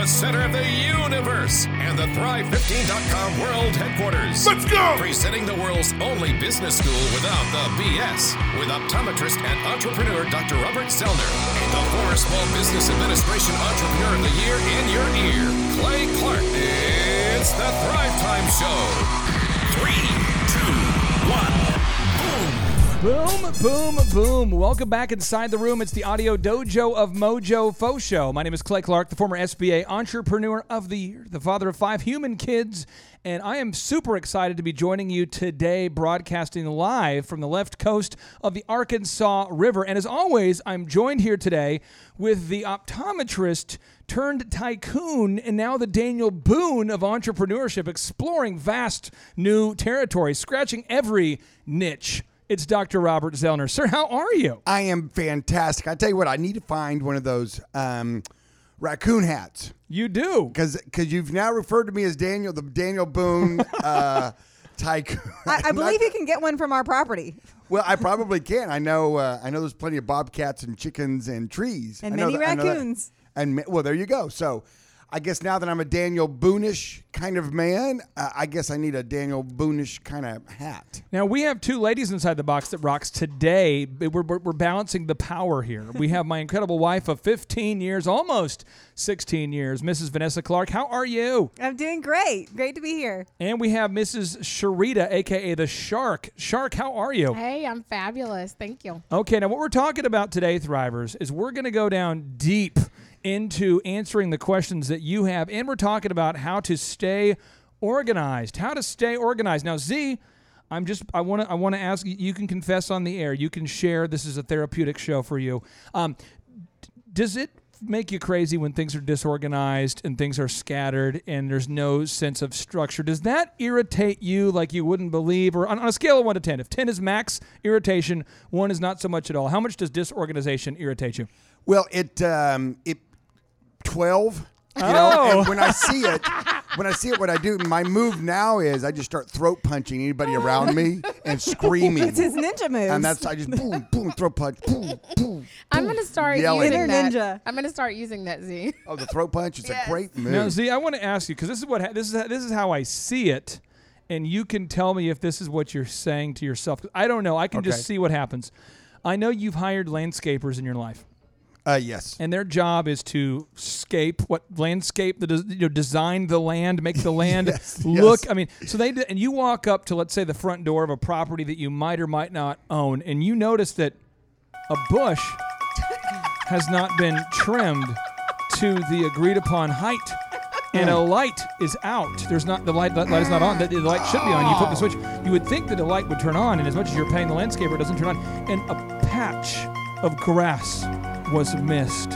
the center of the universe and the Thrive15.com world headquarters. Let's go! Presenting the world's only business school without the BS with optometrist and entrepreneur Dr. Robert Zoellner and the former Small Business Administration Entrepreneur of the Year in your ear, Clay Clark. It's the Thrive Time Show. Three, two, one, boom. Boom, boom. Welcome back inside the room. It's the Audio Dojo of Mojo Faux Show. My name is Clay Clark, the former SBA Entrepreneur of the Year, the father of five human kids, and I am super excited to be joining you today, broadcasting live from the left coast of the Arkansas River. And as always, I'm joined here today with the optometrist turned tycoon and now the Daniel Boone of entrepreneurship, exploring vast new territory, scratching every niche. It's Dr. Robert Zoellner. Sir, how are you? I am fantastic. I tell you what, I need to find one of those um, raccoon hats You do. because because you've now referred to me as Daniel, the Daniel Boone uh, tycoon. I, I believe you can get one from our property. Well, I probably can. I know. Uh, I know. There's plenty of bobcats and chickens and trees And I know many that- I know that. raccoons. And ma- well, there you go. So, I guess now that I'm a Daniel Boonish kind of man, uh, I guess I need a Daniel Boonish kind of hat. Now, we have two ladies inside the box that rocks today. We're, we're, we're balancing the power here. We have my incredible wife of 15 years, almost 16 years, Mrs. Vanessa Clark. How are you? I'm doing great. Great to be here. And we have Mrs. Sharita, aka the Shark. Shark, how are you? Hey, I'm fabulous. Thank you. Okay, now what we're talking about today, Thrivers, is we're going to go down deep into answering the questions that you have, and we're talking about how to stay organized. How to stay organized. Now, Z, I'm just I want to I want to ask you. Can confess on the air. You can share. This is a therapeutic show for you. Um, does it make you crazy when things are disorganized and things are scattered and there's no sense of structure? Does that irritate you like you wouldn't believe? Or on, on a scale of one to ten, if ten is max irritation, one is not so much at all. How much does disorganization irritate you? Well, it um, it twelve. You Oh. know, and oh. when I see it, when I see it, what I do, my move now is I just start throat punching anybody around me and screaming. It's his ninja move. and that's I just boom, boom, throat punch, boom, boom. I'm gonna start Yelling. using Inner that. ninja. I'm gonna start using that Z. Oh, the throat punch is Yes. a great move. Now, Z, I want to ask you because this is what ha- this is this is how I see it, and you can tell me if this is what you're saying to yourself. I don't know. I can Okay. just see what happens. I know you've hired landscapers in your life. Uh, yes. and their job is to scape what landscape the des- you know design the land make the land Yes, look yes. i mean so they do, and you walk up to let's say the front door of a property that you might or might not own and you notice that a bush has not been trimmed to the agreed upon height and a light is out. There's not the light. That light is not on. The, the light should be on. You flip the switch. You would think that the light would turn on, and as much as you're paying the landscaper, it doesn't turn on. And a patch of grass was missed.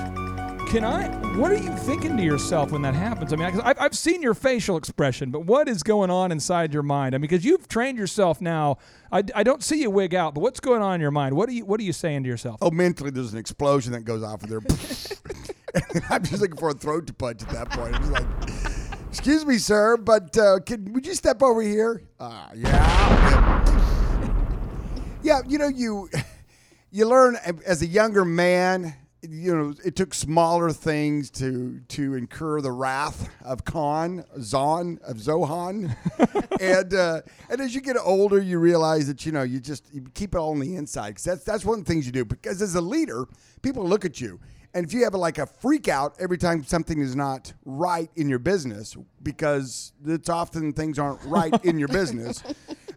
Can I? What are you thinking to yourself when that happens? I mean, I've, I've seen your facial expression, but what is going on inside your mind? I mean, because you've trained yourself now. I, I don't see you wig out, but what's going on in your mind? What are you What are you saying to yourself? Oh, mentally, there's an explosion that goes off of there. I'm just looking for a throat to punch at that point. I'm just like, excuse me, sir, but uh, can, would you step over here? Uh, yeah. yeah, you know, you you learn as a younger man. You know, it took smaller things to to incur the wrath of Khan, Zon, of Zohan, and uh, and as you get older, you realize that you know you just you keep it all on the inside. Because that's that's one of the things you do. Because as a leader, people look at you, and if you have a, like a freak out every time something is not right in your business, because it's often things aren't right in your business,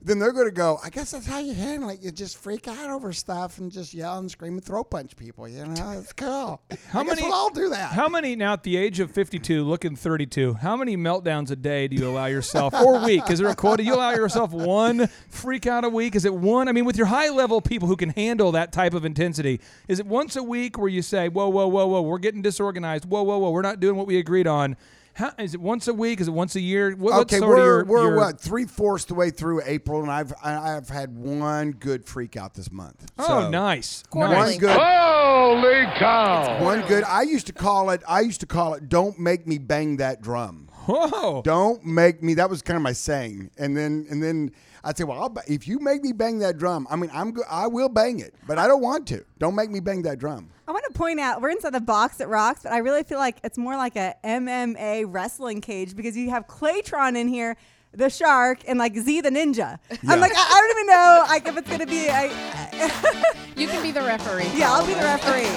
then they're going to go. I guess that's how you handle it. You just freak out over stuff and just yell and scream and throw punch people. You know, it's cool. How I guess many- We'll all do that. How many now at the age of 52, looking 32? How many meltdowns a day do you allow yourself, or week? Is there a quota? You allow yourself one freak out a week? Is it one? I mean, with your high level people who can handle that type of intensity, is it once a week where you say, "Whoa, whoa, whoa, whoa, we're getting disorganized. Whoa, whoa, whoa, we're not doing what we agreed on." How, is it once a week? Is it once a year? What, what's okay, sort of we're, your, we're your- what three fourths the way through April, and I've I- I've had one good freak out this month. Oh, So, nice. Nice. One good, Holy cow! one good. I used to call it. I used to call it. Don't make me bang that drum. Whoa. Don't make me. That was kind of my saying. And then and then I'd say, well, I'll, if you make me bang that drum, I mean, I'm go- I will bang it, but I don't want to. Don't make me bang that drum. I want to point out we're inside the box that rocks, but I really feel like it's more like a MMA wrestling cage because you have Claytron in here, the shark, and like Z the ninja. Yeah. I'm like, I, I don't even know like if it's gonna be. I, You can be the referee. yeah, I'll be the referee.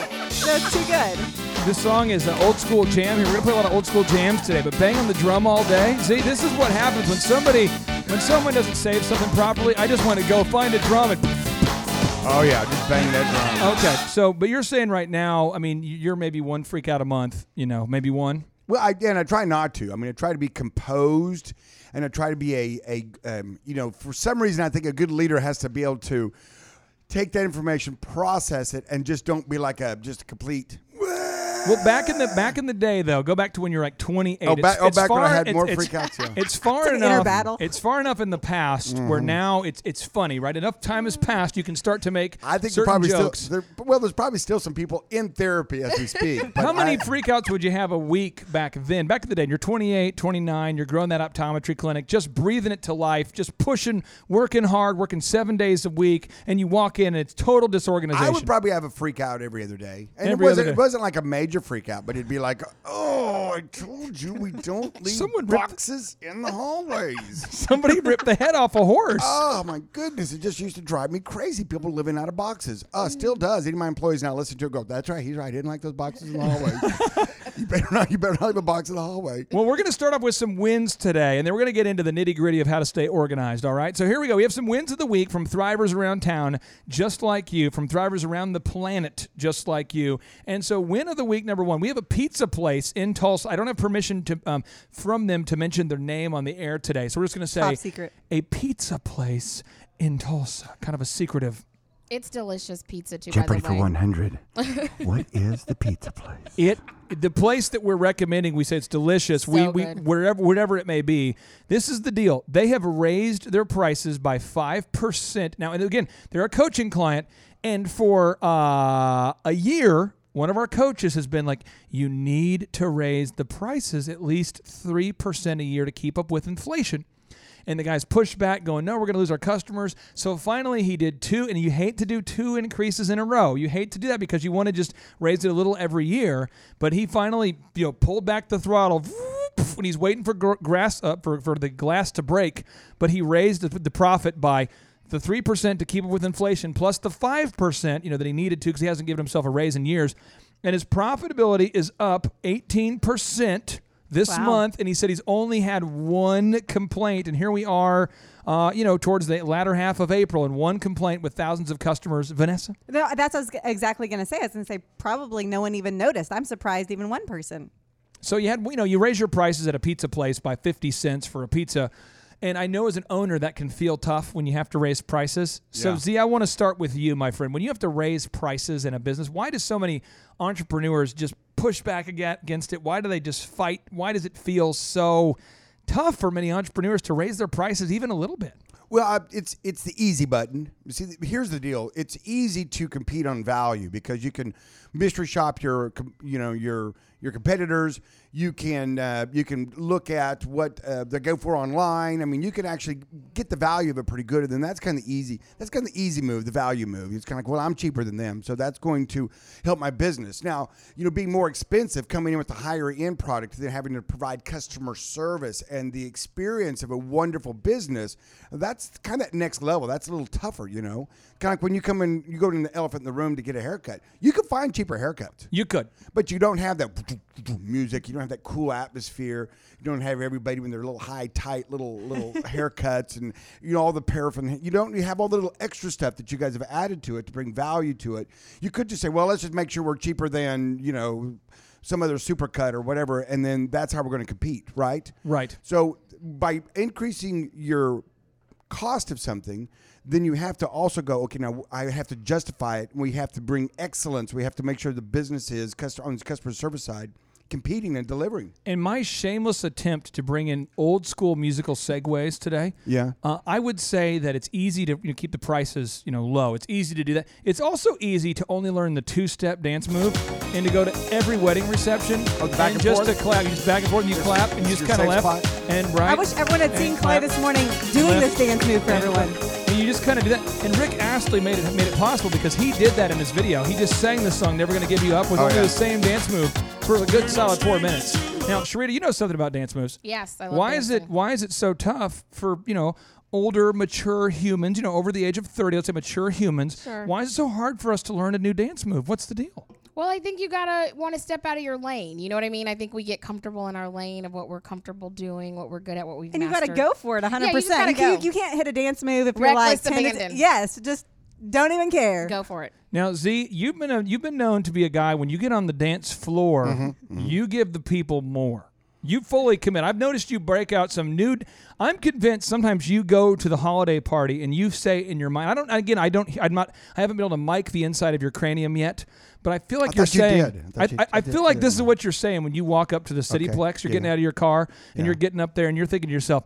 That's too good. This song is an old school jam. Here we're gonna play a lot of old school jams today, but bang on the drum all day. See, this is what happens when somebody, when someone doesn't save something properly. I just want to go find a drum and. Oh yeah, just bang that drum. Okay, so but you're saying right now, I mean, you're maybe one freak out a month. You know, maybe one. Well, I, and I try not to. I mean, I try to be composed, and I try to be a, a um, you know, for some reason, I think a good leader has to be able to take that information, process it, and just don't be like a just a complete. Well, back in the back in the day, though, go back to when you're like 28. Oh, It's- back- oh, it's back when I far- had it's- more it's- freakouts, yeah. It's far It's an enough. battle. It's far enough in the past where mm-hmm. now it's it's funny, right? Enough time has passed, you can start to make I think there certain probably jokes. still there, well, there's probably still some people in therapy as we speak. but How many I- freakouts would you have a week back then? Back in the day, you're 28, 29, you're growing that optometry clinic, just breathing it to life, just pushing, working hard, working seven days a week, and you walk in and it's total disorganization. I would probably have a freak out every other day, and Every it wasn't it wasn't like a major freak out, but it'd be like, oh, I told you we don't leave Someone boxes in the hallways. Somebody ripped the head off a horse. Oh my goodness! It just used to drive me crazy. People living out of boxes. Uh, still does. Any of my employees now listen to it go. That's right. He's right. I didn't like those boxes in the hallway. you better not. You better not leave a box in the hallway. Well, we're going to start off with some wins today, and then we're going to get into the nitty gritty of how to stay organized. All right. So here we go. We have some wins of the week from thrivers around town, just like you, from thrivers around the planet, just like you. And so, win of the week number one, we have a pizza place in Tulsa. I don't have permission to um, from them to mention their name on the air today, so we're just going to say Top secret. a pizza place in Tulsa, kind of a secretive. It's delicious pizza too. by the way. hundred. what is the pizza place? It the place that we're recommending, we say it's delicious. we So we good. wherever whatever it may be. This is the deal. They have raised their prices by five percent now. And again, they're a coaching client, and for uh, a year. One of our coaches has been like, you need to raise the prices at least 3% a year to keep up with inflation. And the guys pushed back, going, No, we're going to lose our customers. So finally, he did two, and you hate to do two increases in a row. You hate to do that because you want to just raise it a little every year. But he finally, you know, pulled back the throttle when he's waiting for grass up for, for the glass to break. But he raised the profit by the 3% to keep up with inflation plus the 5%, you know, that he needed to because he hasn't given himself a raise in years. And his profitability is up 18% this Wow. month, and he said he's only had one complaint, and here we are, uh, you know, towards the latter half of April, and one complaint with thousands of customers. Vanessa, No, that's what I was exactly going to say. I was going to say probably no one even noticed. I'm surprised even one person. so you had, you know, you raise your prices at a pizza place by fifty cents for a pizza, and I know as an owner that can feel tough when you have to raise prices. So Yeah. Z, I want to start with you, my friend. When you have to raise prices in a business, why do so many entrepreneurs just push back against it? Why do they just fight? Why does it feel so tough for many entrepreneurs to raise their prices even a little bit? Well, I, it's it's the easy button. See, here's the deal. It's easy to compete on value because you can mystery shop your you know your your competitors. You can uh, you can look at what uh, they go for online. I mean, you can actually get the value of it pretty good, and then that's kind of easy. That's kind of the easy move, the value move. It's kind of like, well, I'm cheaper than them, so that's going to help my business. Now, you know, being more expensive, coming in with a higher end product, than having to provide customer service and the experience of a wonderful business. That's kind of that next level. That's a little tougher, you know. Kind of like when you come in, you go to the elephant in the room to get a haircut. You can find cheaper haircuts You could. but you don't have that music. You don't have that cool atmosphere. You don't have everybody with their little high, tight little little haircuts and you know all the paraffin. You don't. You have all the little extra stuff that you guys have added to it to bring value to it. You could just say, well, let's just make sure we're cheaper than you know some other supercut or whatever, and then that's how we're going to compete, right? Right. So by increasing your cost of something, then you have to also go, okay, now I have to justify it. We have to bring excellence. We have to make sure the business is customer, on the customer service side competing and delivering. In my shameless attempt to bring in old school musical segues today, Yeah. uh, I would say that it's easy to you know, keep the prices you know low. It's easy to do that. It's also easy to only learn the two step dance move and to go to every wedding reception Oh, the back and just forth? to clap. You just back and forth and you clap and you just kind of safe left spot? and right. I wish everyone had seen and Clay clap. this morning doing Left. this dance move for And- everyone. And you just kind of do that. And Rick Astley made it made it possible because he did that in his video. He just sang the song "Never Gonna Give You Up" with Oh, only yeah. the same dance move for a good solid four minutes. Now, Sharita, you know something about dance moves. Yes, I love Why is it. Why is it so tough for you know older, mature humans? You know, over the age of thirty, let's say mature humans. Sure. Why is it so hard for us to learn a new dance move? What's the deal? Well, I think you gotta want to step out of your lane. You know what I mean? I think we get comfortable in our lane of what we're comfortable doing, what we're good at, what we've And you got to go for it 100%. Yeah, you you, can- go. you can't hit a dance move if Reckless you're like 10 abandon. Yes, just don't even care. Go for it. Now, Z, you've been a, you've been known to be a guy when you get on the dance floor, Mm-hmm, you give the people more. You fully commit. I've noticed you break out some nude. I'm convinced sometimes you go to the holiday party and you say in your mind, I don't. Again, I don't. I'm not. I haven't been able to mic the inside of your cranium yet, but I feel like I you're you saying. did. I I, you- I, I feel like this is what you're saying when you walk up to the Cityplex. You're getting Yeah. out of your car and Yeah. you're getting up there and you're thinking to yourself,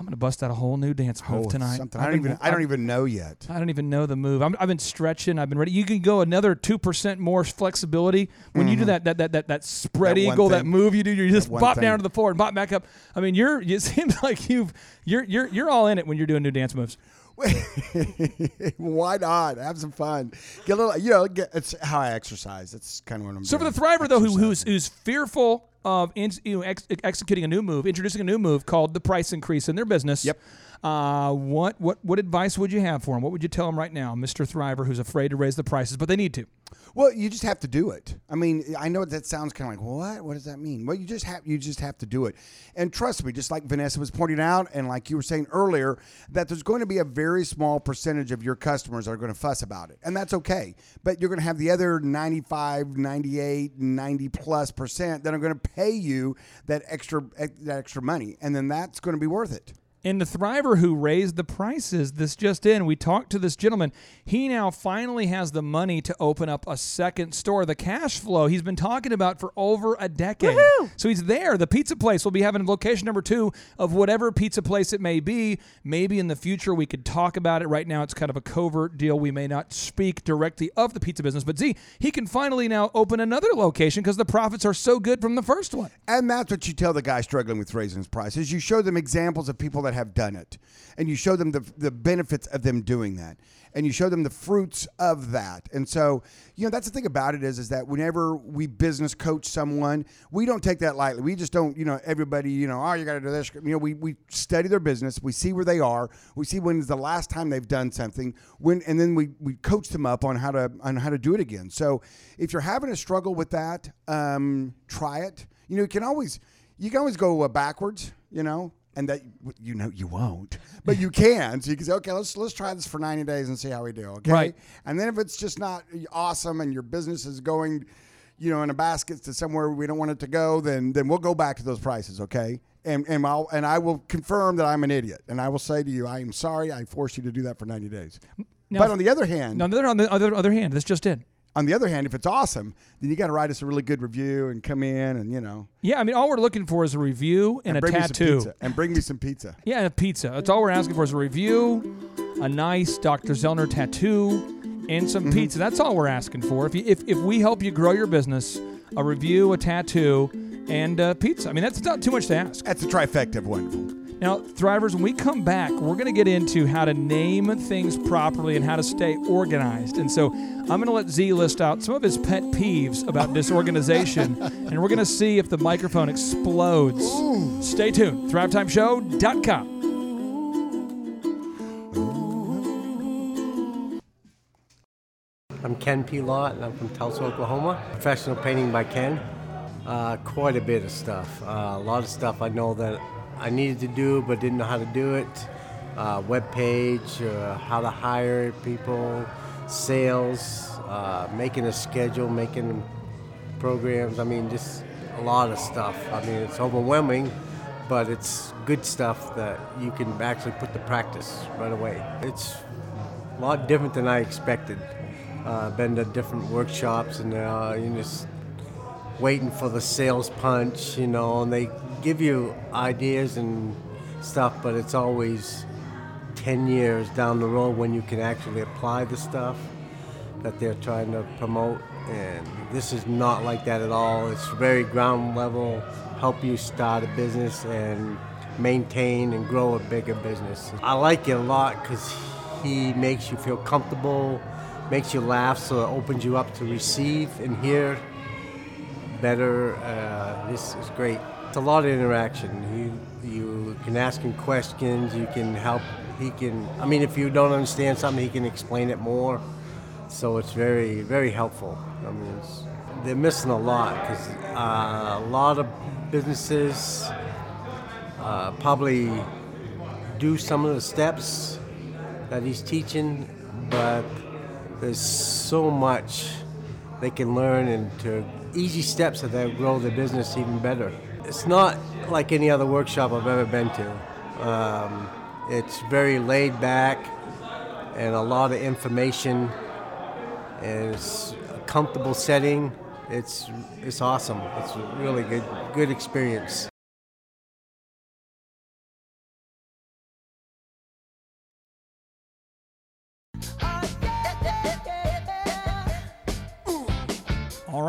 I'm going to bust out a whole new dance move Oh, tonight. something. I've don't even. I don't even know yet. I don't even know the move. I'm, I've been stretching. I've been ready. You can go another two percent more flexibility when you do that that that that, that spread Mm-hmm. That eagle, that move you do. You just bop thing. down to the floor and bop back up. I mean, you're. It seems like you've you're you're you're all in it when you're doing new dance moves. Why not? Have some fun. Get a little. You know, get, it's how I exercise. That's kind of what I'm. So for the thriver though, who, who's who's fearful of in, you know, ex, executing a new move, introducing a new move called the price increase in their business. Yep. Uh, what what what advice would you have for him? What would you tell him right now, Mister Thriver, who's afraid to raise the prices, but they need to? Well, you just have to do it. I mean, I know that sounds kind of like what? What does that mean? Well, you just have you just have to do it. And trust me, just like Vanessa was pointing out, and like you were saying earlier, that there's going to be a very small percentage of your customers that are going to fuss about it, and that's okay. But you're going to have the other 95, 98, 90 plus percent that are going to pay you that extra that extra money, and then that's going to be worth it. And the Thriver who raised the prices, this just in, we talked to this gentleman. He now finally has the money to open up a second store. The cash flow he's been talking about for over a decade. So he's there. The pizza place will be having location number two of whatever pizza place it may be. Maybe in the future we could talk about it. Right now it's kind of a covert deal. We may not speak directly of the pizza business. But Z, he can finally now open another location because the profits are so good from the first one. And that's what you tell the guy struggling with raising his prices. You show them examples of people that have done it, and you show them the, the benefits of them doing that, and you show them the fruits of that. And so, you know, that's the thing about it is, is that whenever we business coach someone, we don't take that lightly. We just don't, you know, everybody, you know, oh, you got to do this. You know, we, we study their business, we see where they are, we see when is the last time they've done something, when, and then we, we coach them up on how to on how to do it again. So, if you're having a struggle with that, um, try it. You know, you can always you can always go uh, backwards. You know, and that you know you won't, but you can. So you can say, okay, let's let's try this for ninety days and see how we do. Okay, Right. And then if it's just not awesome and your business is going, you know, in a basket to somewhere we don't want it to go, then then we'll go back to those prices. Okay. And, and I'll and I will confirm that I'm an idiot, and I will say to you, I am sorry I forced you to do that for 90 days. Now- but on the other hand, Now, on the other, on the other, other hand, this just in. On the other hand, if it's awesome, then you got to write us a really good review and come in and you know Yeah, I mean, all we're looking for is a review and, a me some tattoo. and bring me some pizza. Yeah, and a pizza. That's all we're asking for is a review, a nice Dr. Zoellner tattoo, and some pizza. That's all we're asking for. If, you, if if we help you grow your business, a review, a tattoo, and uh, pizza. I mean, that's not too much to ask. That's a trifecta of wonderful. Now, Thrivers, when we come back, we're going to get into how to name things properly and how to stay organized. And so I'm going to let Z list out some of his pet peeves about disorganization, and we're going to see if the microphone explodes. Stay tuned. ThriveTimeShow.com. I'm Ken P. Lott, and I'm from Tulsa, Oklahoma. Professional painting by Ken. Uh, quite a bit of stuff. Uh, a lot of stuff I know that I needed to do but didn't know how to do it. Uh, web page, uh, how to hire people, sales, uh, making a schedule, making programs. I mean, just a lot of stuff. I mean, it's overwhelming, but it's good stuff that you can actually put to practice right away. It's a lot different than I expected. Uh, been to different workshops and uh, you just waiting for the sales punch, you know, and they give you ideas and stuff, but it's always 10 years down the road when you can actually apply the stuff that they're trying to promote. And this is not like that at all. It's very ground level, help you start a business and maintain and grow a bigger business. I like it a lot because he makes you feel comfortable, makes you laugh, so it opens you up to receive and hear better. Uh, this is great. It's a lot of interaction. You you can ask him questions. You can help. He can. I mean, if you don't understand something, he can explain it more. So it's very very helpful. I mean, they're missing a lot because uh, a lot of businesses uh, probably do some of the steps that he's teaching, but there's so much they can learn and to easy steps that grow their business even better. It's not like any other workshop I've ever been to. Um, it's very laid back and a lot of information, and it's a comfortable setting. It's it's awesome. It's a really good good experience.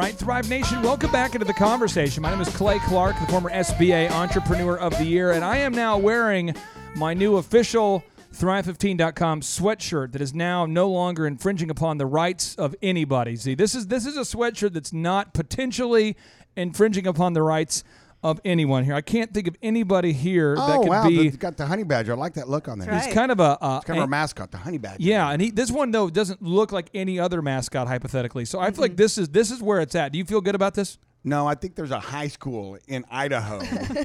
Right, Thrive Nation, welcome back into the conversation. My name is Clay Clark, the former SBA Entrepreneur of the Year, and I am now wearing my new official Thrive15.com sweatshirt that is now no longer infringing upon the rights of anybody. See, this is this is a sweatshirt that's not potentially infringing upon the rights of anyone here. I can't think of anybody here that Oh could wow, be. it's got the honey badger. I like that look on there. That's He's right. kind of a uh, It's kind of our mascot, the honey badger. yeah, and he this one though doesn't look like any other mascot hypothetically. So I feel like this is this is where it's at. Do you feel good about this? No, I think there's a high school in Idaho,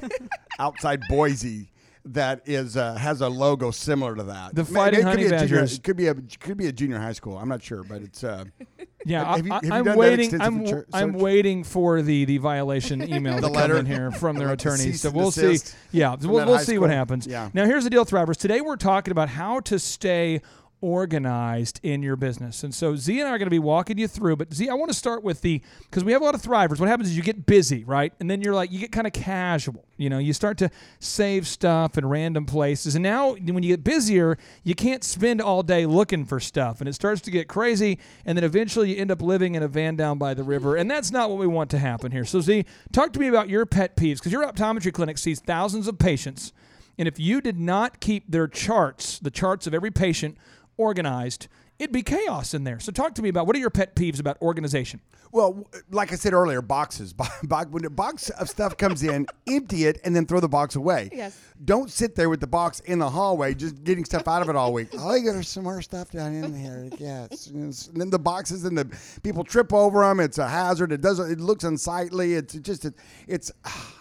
outside Boise, that is uh, has a logo similar to that. The Fighting Honey be a junior- Badgers. It could be a could be a junior high school. I'm not sure, but it's. Uh, Yeah, Have you- I, have you am waiting. I'm research- I'm waiting for the the violation email The to letter? come in here from their attorneys. So we'll see. Yeah, we'll, we'll see what happens. Yeah. Now here's the deal, Thrivers. Today we're talking about how to stay organized in your business. And so Z and I are going to be walking you through. But Z, I want to start with the because we have a lot of thrivers. What happens is you get busy, right? And then you're like you get kind of casual. You know, you start to save stuff in random places. And now when you get busier, you can't spend all day looking for stuff, and it starts to get crazy. And then eventually you end up living in a van down by the river, and that's not what we want to happen here. So Z, talk to me about your pet peeves because your optometry clinic sees thousands of patients. And if you did not keep their charts, the charts of every patient, organized, it'd be chaos in there. So talk to me about what are your pet peeves about organization? well, like I said earlier, boxes. Bo- bo- When a box of stuff comes in, empty it and then throw the box away. Yes. Don't sit there with the box in the hallway, just getting stuff out of it all week. Oh, you got some more stuff down in here. Yes. And then the boxes and the people trip over them. It's a hazard. It doesn't. It looks unsightly. It's just. It, it's.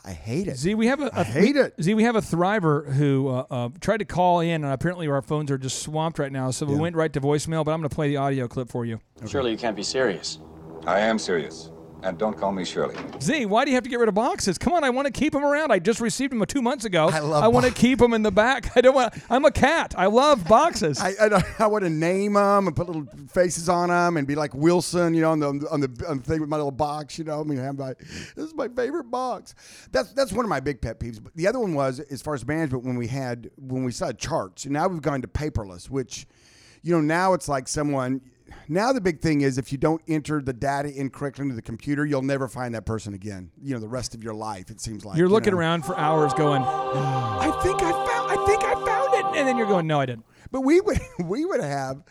I hate it. Z, we have a, I hate we- it. Z, we have a thriver who uh, uh, tried to call in, and apparently our phones are just swamped right now. So we went right to voicemail. But I'm going to play the audio clip for you. Surely you can't be serious. I am serious. And don't call me Shirley. Z, why do you have to get rid of boxes? Come on, I want to keep them around. I just received them two months ago. I love I want to keep them in the back. I don't want. I'm a cat. I love boxes. I, I, I want to name them and put little faces on them and be like Wilson, you know, on the on the, on the thing with my little box, you know. I mean, I'm like, this is my favorite box. That's that's one of my big pet peeves. But the other one was as far as management when we had when we saw charts, and now we've gone to paperless, which, you know, now it's like someone. Now the big thing is if you don't enter the data incorrectly into the computer, you'll never find that person again. You know, the rest of your life. It seems like You're you looking know. around for hours, going, "I think I found. I think I found it," and then you're going, "No, I didn't." But we would we would have,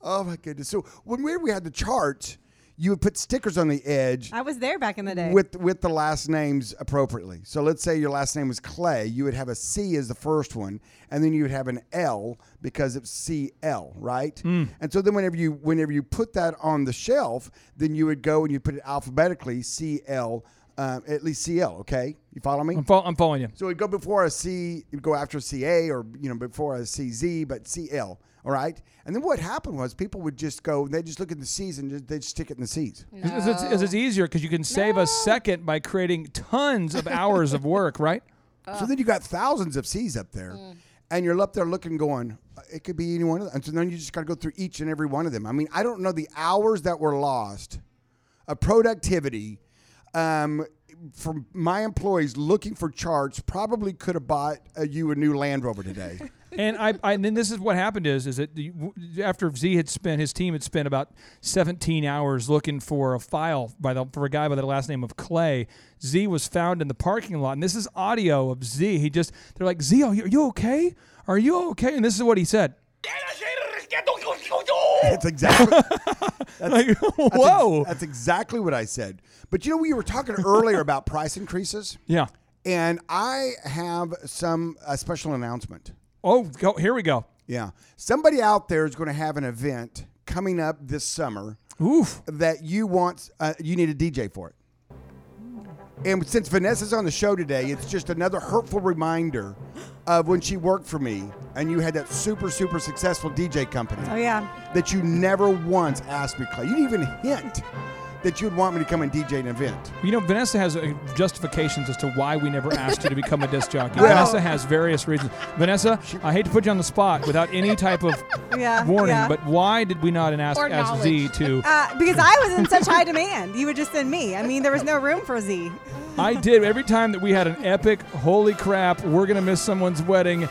oh my goodness. So when we, we had the charts, you would put stickers on the edge I was there back in the day. with with the last names appropriately. So let's say your last name was Clay, you would have a C as the first one, and then you would have an L because it's C L, right? And so then whenever you whenever you put that on the shelf, then you would go and you put it alphabetically C L, um, at least C L. Okay, you follow me? I'm, fol- I'm following you. So it'd go before a C, it'd go after a CA or, you know, before a CZ, but CL. All right. And then what happened was people would just go, they just look at the C's and just, they'd stick it in the C's. It's, it's, it's, it's easier because you can save a second by creating tons of hours of work, right? So then you got thousands of C's up there. And you're up there looking, going, "Uh, it could be any one of them. And so then you just got to go through each and every one of them. I mean, I don't know the hours that were lost of productivity um, for my employees looking for charts, probably could have bought uh, you a new Land Rover today. and I, I and then this is what happened is is that the, after Z had spent his team had spent about 17 hours looking for a file by the for a guy by the last name of Clay. Z was found in the parking lot, and this is audio of Z. He just they're like Z, are you, are you okay? Are you okay? And this is what he said. It's exactly. Like, That's ex- whoa. that's exactly what I said. But you know, we were talking earlier about price increases, yeah. and I have some a special announcement. Oh, go, here we go. Yeah, somebody out there is going to have an event coming up this summer Oof. that you want. Uh, you need a DJ for it. And since Vanessa's on the show today, it's just another hurtful reminder of when she worked for me and you had that super, super successful DJ company. Oh yeah. that you never once asked me, Clay. You didn't even hint that you'd want me to come and DJ an event. You know, Vanessa has uh, justifications as to why we never asked you to become a disc jockey. Well- Vanessa has various reasons. Vanessa, I hate to put you on the spot without any type of Yeah. warning, yeah. but why did we not ask, Or ask Z knowledge. to? Uh, because I was in such high demand. You would just send me. I mean, there was no room for Z. I did every time that we had an epic, holy crap, we're gonna miss someone's wedding.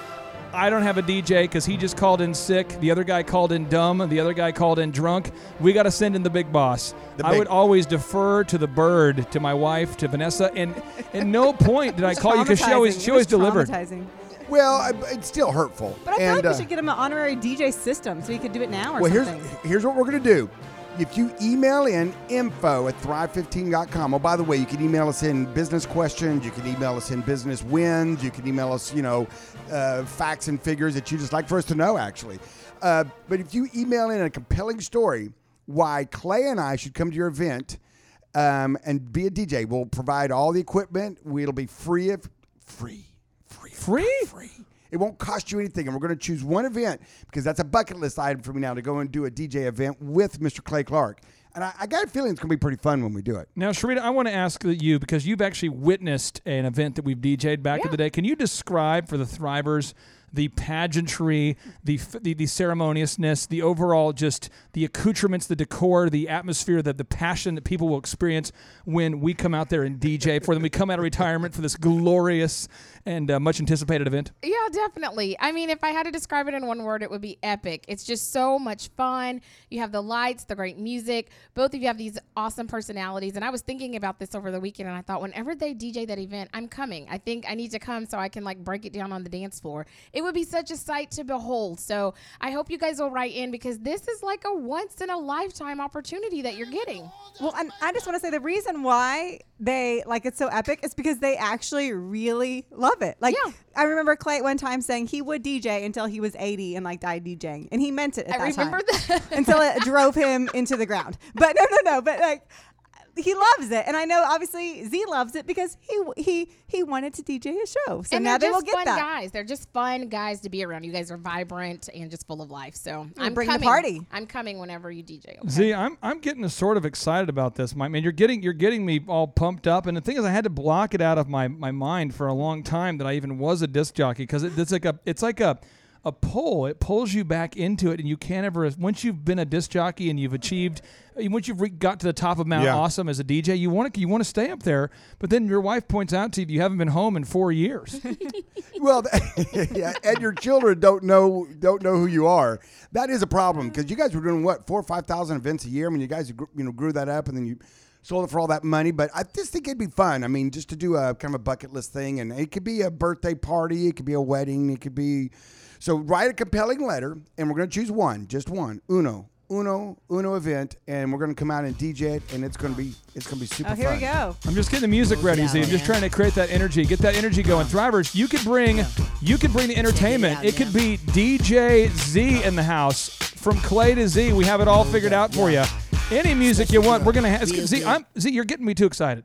I don't have a DJ because he just called in sick. The other guy called in dumb. The other guy called in drunk. We got to send in the big boss. The I big- would always defer to the bird, to my wife, to Vanessa, and at no point did I call you because she always she always was delivered. traumatizing. Well, I, it's still hurtful. But I feel and, like we uh, should get him an honorary DJ system so he could do it now or well, here's here's what we're gonna do. If you email in info at thrive15.com, oh, by the way, you can email us in business questions, you can email us in business wins, you can email us, you know, uh, facts and figures that you just like for us to know, actually. Uh, but if you email in a compelling story why Clay and I should come to your event um, and be a DJ, we'll provide all the equipment. It'll be free of free, free, Free? free. It won't cost you anything, and we're going to choose one event because that's a bucket list item for me now to go and do a DJ event with Mr. Clay Clark. And I, I got a feeling it's going to be pretty fun when we do it. Now, Sharita, I want to ask you because you've actually witnessed an event that we've DJ'd back in the day. Can you describe for the Thrivers the pageantry, the, the the ceremoniousness, the overall just the accoutrements, the decor, the atmosphere, the the passion that people will experience when we come out there and DJ for them? We come out of retirement for this glorious and uh, much anticipated event. Yeah, definitely. I mean, if I had to describe it in one word, it would be epic. It's just so much fun. You have the lights, the great music. Both of you have these awesome personalities. And I was thinking about this over the weekend, and I thought, whenever they DJ that event, I'm coming. I think I need to come so I can like break it down on the dance floor. It would be such a sight to behold. So I hope you guys will write in because this is like a once in a lifetime opportunity that you're getting. Well, and I just want to say the reason why they like it's so epic is because they actually really love it. Like Yeah. I remember Clay one time saying he would DJ until he was 80 and like died DJing, and he meant it. At I that remember time. that. until it drove him into the ground. But no, no, no. But like. He loves it, and I know obviously Z loves it because he he he wanted to DJ a show. So and now they're will just get fun that. guys. They're just fun guys to be around. You guys are vibrant and just full of life. So I'm bring the party. I'm coming whenever you DJ. Okay? Z, I'm I'm getting sort of excited about this. My man, you're getting you're getting me all pumped up. And the thing is, I had to block it out of my, my mind for a long time that I even was a disc jockey because it, it's like a it's like a a pull. It pulls you back into it, and you can't ever once you've been a disc jockey and you've achieved uh, once you've re- got to the top of Mount Yeah. Awesome as a DJ, you want to you want to stay up there. But then your wife points out to you you haven't been home in four years. Well, yeah, and your children don't know don't know who you are. That is a problem mm. because you guys were doing what four or five thousand events a year. I mean, you guys you know grew that up and then you sold it for all that money. But I just think it'd be fun. I mean, just to do a kind of a bucket list thing, and it could be a birthday party, it could be a wedding, it could be. So write a compelling letter, and we're going to choose one, just one, uno. Uno, Uno event, and we're gonna come out and DJ it, and it's gonna be it's gonna be super Oh, here fun. we go. I'm just getting the music ready, Z. I'm just trying to create that energy, get that energy going. Thrivers, you could bring, you could bring the entertainment. It could be DJ Z in the house, from Clay to Z. We have it all figured out for you. Any music you want, we're gonna have. Z, I'm, Z, you're getting me too excited.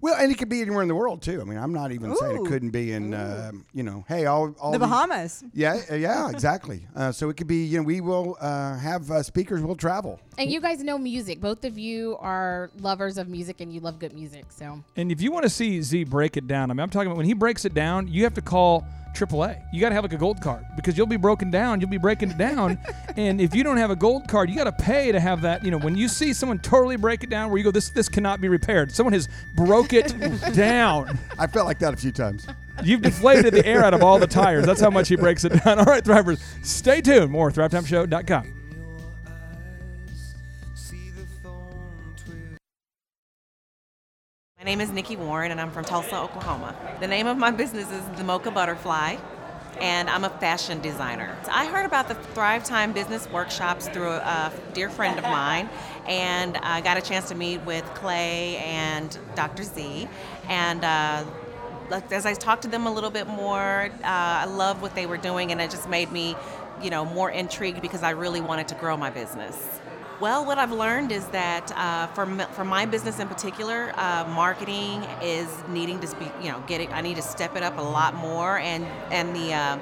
Well, and it could be anywhere in the world too. I mean, I'm not even saying it couldn't be in, uh, you know, hey, all, all The Bahamas. Yeah, uh, yeah, exactly. Uh, so it could be, you know, we will uh, have uh, speakers will travel. And you guys know music. Both of you are lovers of music and you love good music. So And if you want to see Z break it down, I mean, I'm talking about when he breaks it down, you have to call AAA. You got to have like a gold card because you'll be broken down. You'll be breaking it down, and if you don't have a gold card, you got to pay to have that. You know, when you see someone totally break it down, where you go, this this cannot be repaired. Someone has broke it down. I felt like that a few times. You've deflated the air out of all the tires. That's how much he breaks it down. All right, Thrivers, stay tuned. More ThriveTimeShow.com. My name is Nikki Warren, and I'm from Tulsa, Oklahoma. The name of my business is The Mocha Butterfly, and I'm a fashion designer. So I heard about the Thrive Time Business Workshops through a dear friend of mine, and I got a chance to meet with Clay and Dr. Z. And uh, as I talked to them a little bit more, uh, I loved what they were doing, and it just made me, you know, more intrigued because I really wanted to grow my business. Well, what I've learned is that uh, for, for my business in particular, uh, marketing is needing to be, you know, get it, I need to step it up a lot more and, and the, uh,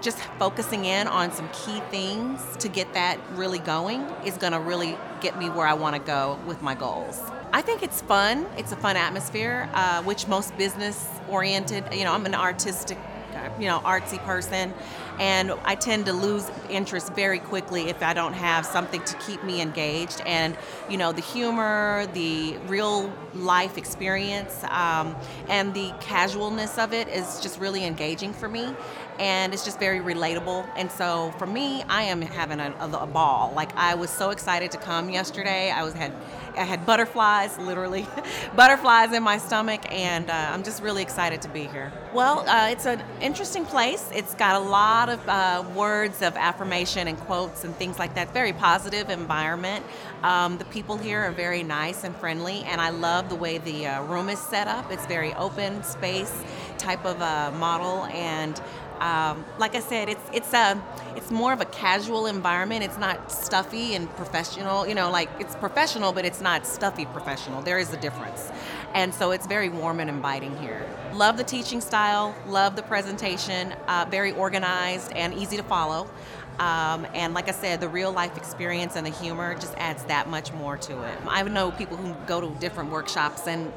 just focusing in on some key things to get that really going is going to really get me where I want to go with my goals. I think it's fun. It's a fun atmosphere, uh, which most business oriented, you know, I'm an artistic, uh, you know, artsy person, and I tend to lose interest very quickly if I don't have something to keep me engaged. And, you know, the humor, the real life experience, um, and the casualness of it is just really engaging for me and it's just very relatable. And so for me, I am having a, a, ball. Like I was so excited to come yesterday. I was had I had butterflies, literally, butterflies in my stomach, and uh, I'm just really excited to be here. Well, uh, it's an interesting place. It's got a lot of uh, words of affirmation and quotes and things like that. Very positive environment. Um, the people here are very nice and friendly, and I love the way the uh, room is set up. It's very open space type of a model, and um, like I said, it's it's a it's more of a casual environment. It's not stuffy and professional. You know, like it's professional, but it's not stuffy professional. There is a difference, and so it's very warm and inviting here. Love the teaching style. Love the presentation. Uh, very organized and easy to follow. Um, and like I said, the real life experience and the humor just adds that much more to it. I know people who go to different workshops and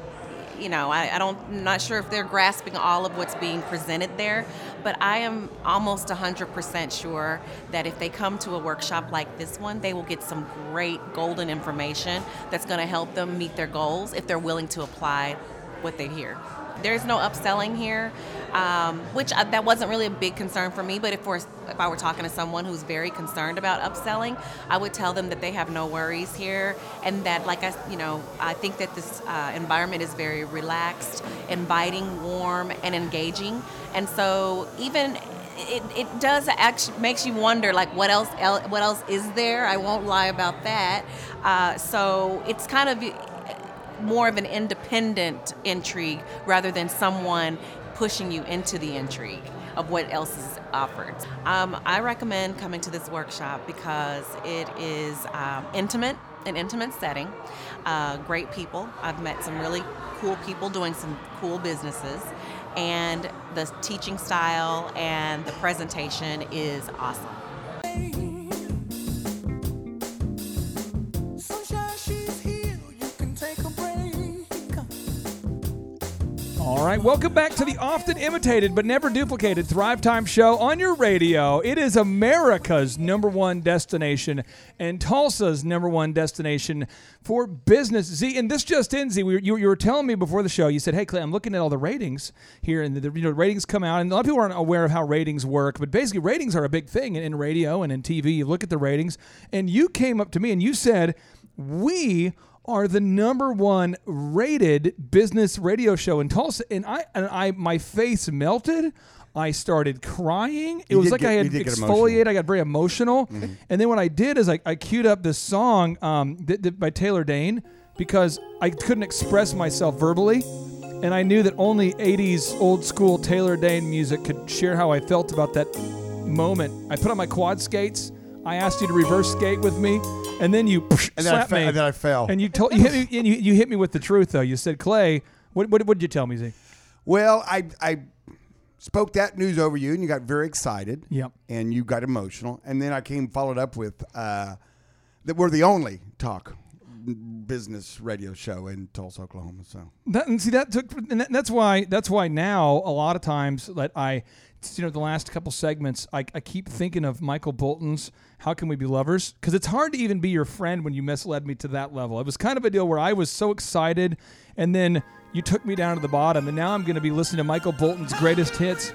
you know, I, I don't, I'm not sure if they're grasping all of what's being presented there, but I am almost 100% sure that if they come to a workshop like this one, they will get some great golden information that's going to help them meet their goals if they're willing to apply what they hear. There's no upselling here, um, which I, that wasn't really a big concern for me. But if we're if I were talking to someone who's very concerned about upselling, I would tell them that they have no worries here, and that like I you know I think that this uh, environment is very relaxed, inviting, warm, and engaging. And so even it, it does actually makes you wonder like what else what else is there i won't lie about that uh, so it's kind of more of an independent intrigue rather than someone pushing you into the intrigue of what else is offered. Um, I recommend coming to this workshop because it is um, intimate, an intimate setting, uh, great people. I've met some really cool people doing some cool businesses, and the teaching style and the presentation is awesome. All right, welcome back to the often imitated but never duplicated Thrive Time show on your radio. It is America's number one destination and Tulsa's number one destination for business. Z, and this just in, Z, we, you, you were telling me before the show, you said, hey, Clay, I'm looking at all the ratings here, and the, you know, ratings come out, and a lot of people aren't aware of how ratings work, but basically, ratings are a big thing in, in radio and in TV. You look at the ratings, and you came up to me and you said, we are the number one rated business radio show in Tulsa, and I and I my face melted. I started crying. It You was like get- I had exfoliated. I got very emotional, and then what I did is I, I queued up this song um, th- th- by Taylor Dayne because I couldn't express myself verbally, and I knew that only '80s old school Taylor Dayne music could share how I felt about that moment. I put on my quad skates. I asked you to reverse skate with me, and then you And then I slapped me. and then I fell. And you told you hit me, and you, you hit me with the truth though. You said, Clay, what what what did you tell me, Z? Well, I I spoke that news over you, and you got very excited. Yep. And you got emotional, and then I came followed up with uh, that we're the only talk business radio show in Tulsa, Oklahoma. So That, and see that took, and that, that's why that's why now a lot of times that I, you know, the last couple segments, I, I keep thinking of Michael Bolton's "How Can We Be Lovers" because it's hard to even be your friend when you misled me to that level. It was kind of a deal where I was so excited, and then you took me down to the bottom, and now I'm going to be listening to Michael Bolton's greatest hits.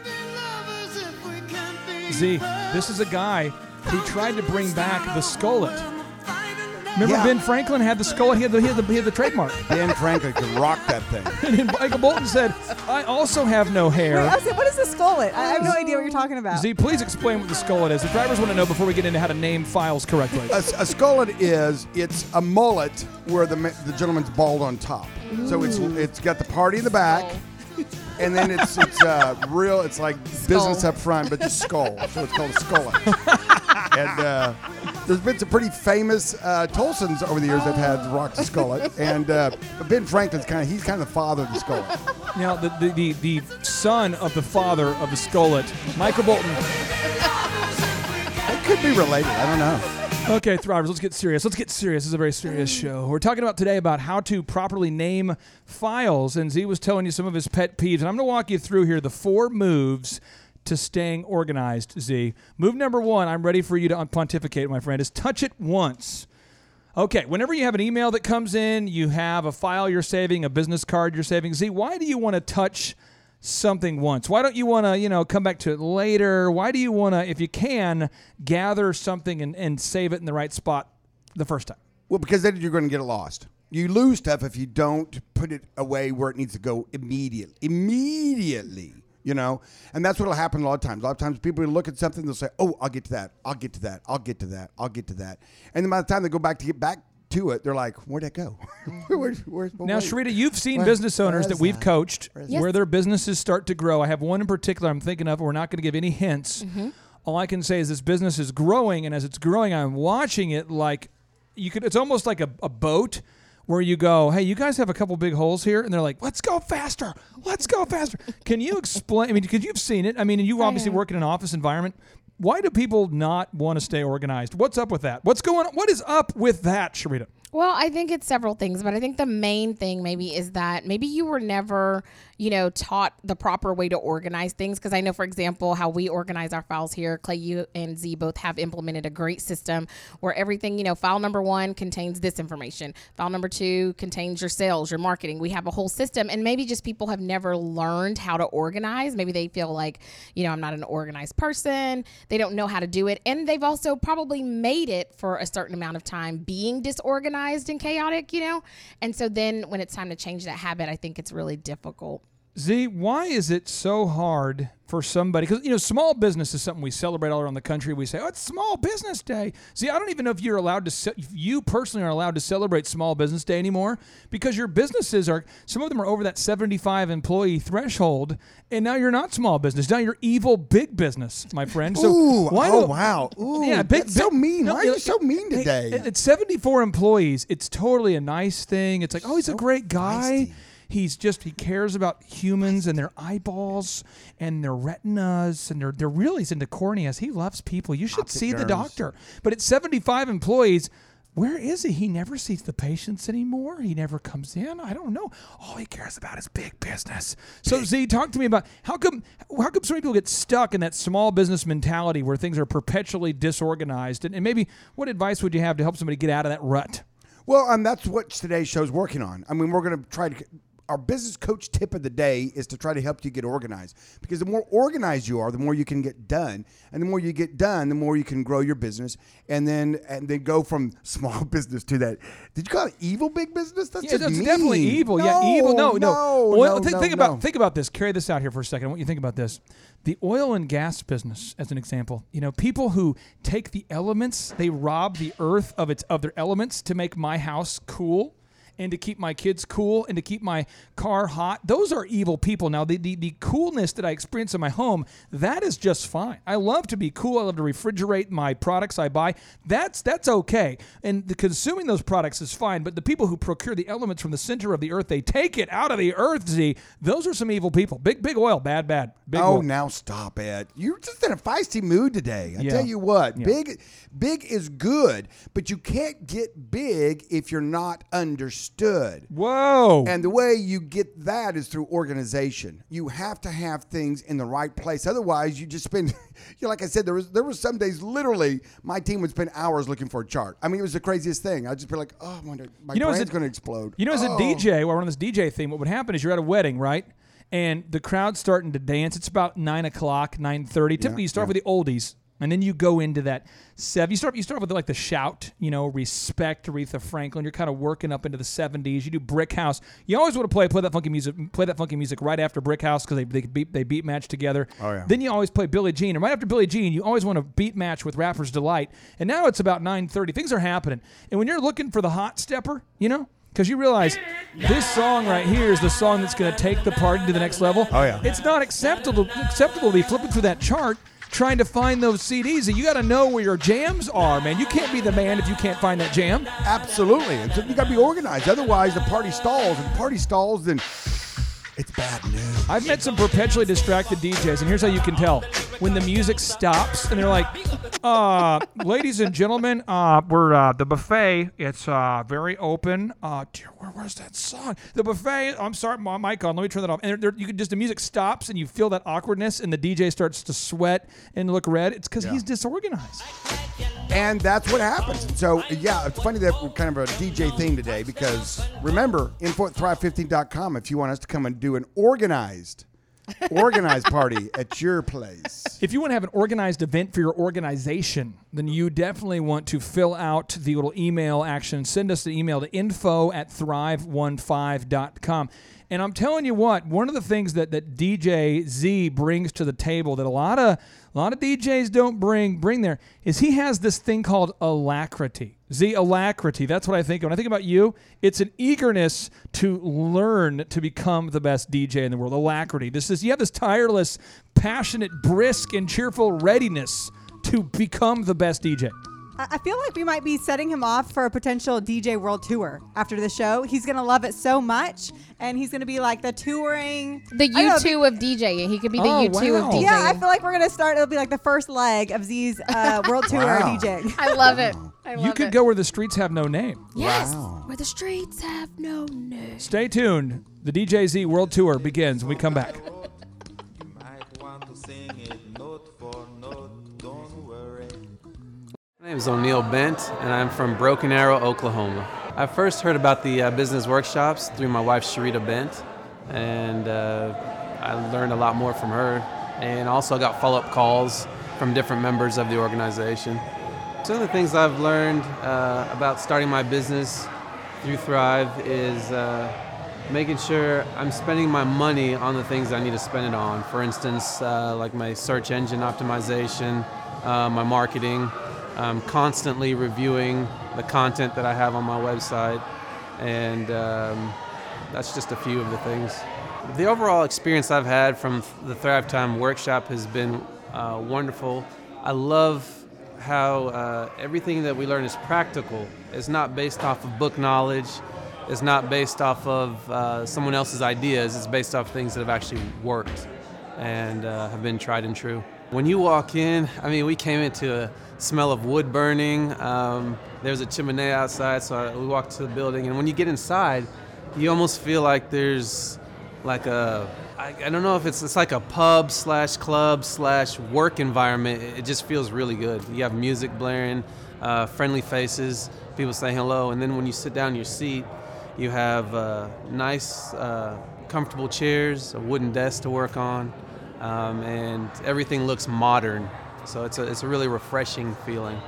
Z, this is a guy who tried to bring back the Skullet. Remember Yeah. Ben Franklin had the skull. He had the, he had the, he had the trademark. Ben Franklin could rock that thing. And then Michael Bolton said, I also have no Wait, hair. I was like, what is the skullet? I have no idea what you're talking about. Z, please explain what the skullet is. The drivers want to know before we get into how to name files correctly. A, a skullet is it's a mullet where the the gentleman's bald on top. So it's it's got the party in the back, and then it's it's uh, real. It's like business up front, but just skull. So it's called a skullet. and uh, there's been some pretty famous uh, Tulsans over the years that have had rock the skullet, and uh, Ben Franklin's kind of he's kind of the father of the skullet. Now, the, the, the, the son of the father of the skullet, Michael Bolton. It could be related. I don't know. Okay, Thrivers, let's get serious. Let's get serious. This is a very serious mm. show. We're talking about today about how to properly name files, and Z was telling you some of his pet peeves, and I'm going to walk you through here the four moves to staying organized, Z. Move number one, I'm ready for you to pontificate, my friend, is touch it once. Okay, whenever you have an email that comes in, you have a file you're saving, a business card you're saving. Z, why do you want to touch something once? Why don't you want to, you know, come back to it later? Why do you want to, if you can, gather something and, and save it in the right spot the first time? Well, because then you're going to get it lost. You lose stuff if you don't put it away where it needs to go immediately. Immediately, you know, and that's what'll happen a lot of times. A lot of times, people will look at something, they'll say, "Oh, I'll get to that. I'll get to that. I'll get to that. I'll get to that." And then by the time they go back to get back to it, they're like, "Where'd it go? Where, where's my Now, weight? Sharita, you've seen Where- business owners that we've that? coached Where is Yes. where their businesses start to grow. I have one in particular I'm thinking of. We're not going to give any hints. Mm-hmm. All I can say is this business is growing, and as it's growing, I'm watching it like you could. It's almost like a, a boat where you go, "Hey, you guys have a couple big holes here," and they're like, "Let's go faster! Let's go faster!" Can you explain? I mean, because you've seen it. I mean, and you obviously work in an office environment. Why do people not want to stay organized? What's up with that? What's going on? What is up with that, Sharita? Well, I think it's several things, but I think the main thing maybe is that maybe you were never, you know, taught the proper way to organize things. Because I know, for example, how we organize our files here. Clay, you and Z both have implemented a great system where everything, you know, file number one contains this information, file number two contains your sales, your marketing. We have a whole system, and maybe just people have never learned how to organize. Maybe they feel like, you know, I'm not an organized person. They don't know how to do it, and they've also probably made it for a certain amount of time being disorganized and chaotic, you know? And so then when it's time to change that habit, I think it's really difficult. Z, why is it so hard for somebody? Because you know, small business is something we celebrate all around the country. We say, "Oh, it's Small Business Day." See, I don't even know if you're allowed to. Ce- you personally are allowed to celebrate Small Business Day anymore because your businesses are. Some of them are over that 75 employee threshold, and now you're not small business. Now you're evil big business, my friend. So Ooh, why oh do- wow. Ooh, yeah, big, that's so mean. no, Why are you so mean today? it- It's 74 employees. It's totally a nice thing. It's like, oh, he's a great guy. feisty. He's just he cares about humans and their eyeballs and their retinas and their they're really into corneas. He loves people. You should Optic see the doctor. But at 75 employees, where is he? He never sees the patients anymore. He never comes in. I don't know. All he cares about is big business. So Z, talk to me about how come how come so many people get stuck in that small business mentality where things are perpetually disorganized? And, and maybe what advice would you have to help somebody get out of that rut? Well, um, that's what today's show's working on. I mean, we're going to try to. Our business coach tip of the day is to try to help you get organized because the more organized you are, the more you can get done, and the more you get done, the more you can grow your business, and then and then go from small business to that. Did you call it evil big business? That's Yeah, that's mean. definitely evil. yeah, evil. No, no. no. Oil, no, no, think no. about think about this. Carry this out here for a second. I want you to think about this. The oil and gas business, as an example. You know, people who take the elements, they rob the earth of its of their elements to make my house cool. And to keep my kids cool and to keep my car hot. Those are evil people. Now, the, the, the coolness that I experience in my home, that is just fine. I love to be cool. I love to refrigerate my products I buy. That's that's okay. And the consuming those products is fine. But the people who procure the elements from the center of the earth, they take it out of the earth, Z. Those are some evil people. Big, big oil. Bad, bad. Big oh, oil. now stop it. You're just in a feisty mood today. I Yeah. tell you what, Yeah. big big is good, but you can't get big if you're not understood. Whoa. And the way you get that is through organization. You have to have things in the right place. Otherwise, you just spend. You know, like I said, there was there was some days literally my team would spend hours looking for a chart. I mean, it was the craziest thing. I'd just be like, oh, my, my You know, brain's going to explode. You know, as a. Oh. DJ, while we're on this DJ thing, what would happen is you're at a wedding, right? And the crowd's starting to dance. It's about nine o'clock, nine thirty. Typically, you start with the oldies, and then you go into that seven. You start you start with like the shout, you know, respect Aretha Franklin. You're kind of working up into the seventies. You do Brick House. You always want to play play that funky music, play that funky music right after Brick House because they they beat they beat match together. Oh, yeah. Then you always play Billie Jean, and right after Billie Jean, you always want to beat match with Rapper's Delight. And now it's about nine thirty. Things are happening, and when you're looking for the hot stepper, you know. Because you realize this song right here is the song that's going to take the party to the next level. Oh, yeah. It's not acceptable acceptable to be flipping through that chart trying to find those CDs. And you got to know where your jams are, man. You can't be the man if you can't find that jam. Absolutely. And so you got to be organized. Otherwise, the party stalls. And party stalls, then it's bad news. I've met some perpetually distracted DJs, and here's how you can tell when the music stops and they're like, uh, "Ladies and gentlemen, uh, we're uh, the buffet. It's uh, very open. Uh, dear, where was that song? The buffet. I'm sorry, my mic on. Let me turn that off. And they're, they're- you can just the music stops and you feel that awkwardness, and the DJ starts to sweat and look red. It's because he's disorganized. And that's what happens. And so, yeah, it's funny that we're kind of a DJ theme today because remember, info at thrive15.com if you want us to come and do an organized, organized party at your place. If you want to have an organized event for your organization, then you definitely want to fill out the little email action. Send us an email to info at thrive15.com. And I'm telling you what, one of the things that, that DJ Z brings to the table that a lot of a lot of DJs don't bring bring there is he has this thing called alacrity. Z alacrity. That's what I think. When I think about you, it's an eagerness to learn to become the best DJ in the world. Alacrity. This is you have this tireless, passionate, brisk, and cheerful readiness to become the best DJ. I I feel like we might be setting him off for a potential DJ world tour after the show. He's gonna love it so much, and he's gonna be like the touring. The I don't know, U two of DJing. He could be the Oh, U two wow. of DJing. Yeah, I feel like we're gonna start. It'll be like the first leg of Z's uh, world tour Wow. DJing. I love it. I love You could it. go where the streets have no name. Yes, Wow. where the streets have no name. Stay tuned. The DJ Z World Tour begins when we come back. My name is O'Neill Bent, and I'm from Broken Arrow, Oklahoma. I first heard about the uh, business workshops through my wife, Sharita Bent, and uh, I learned a lot more from her. And also I got follow up calls from different members of the organization. Some of the things I've learned uh, about starting my business through Thrive is uh, making sure I'm spending my money on the things I need to spend it on. For instance, uh, like my search engine optimization, uh, my marketing, um, constantly reviewing the content that I have on my website, and um, that's just a few of the things. The overall experience I've had from the Thrive Time workshop has been uh, wonderful. I love how uh, everything that we learn is practical. It's not based off of book knowledge. It's not based off of uh, someone else's ideas. It's based off things that have actually worked and uh, have been tried and true. When you walk in, I mean, we came into a smell of wood burning. Um, there's a chimney outside, so I, we walked to the building. And when you get inside, you almost feel like there's like a I, I don't know if it's it's like a pub slash club slash work environment. It, it just feels really good. You have music blaring, uh, friendly faces, people saying hello, and then when you sit down in your seat, you have uh, nice, uh, comfortable chairs, a wooden desk to work on, um, and everything looks modern. So it's a it's a really refreshing feeling.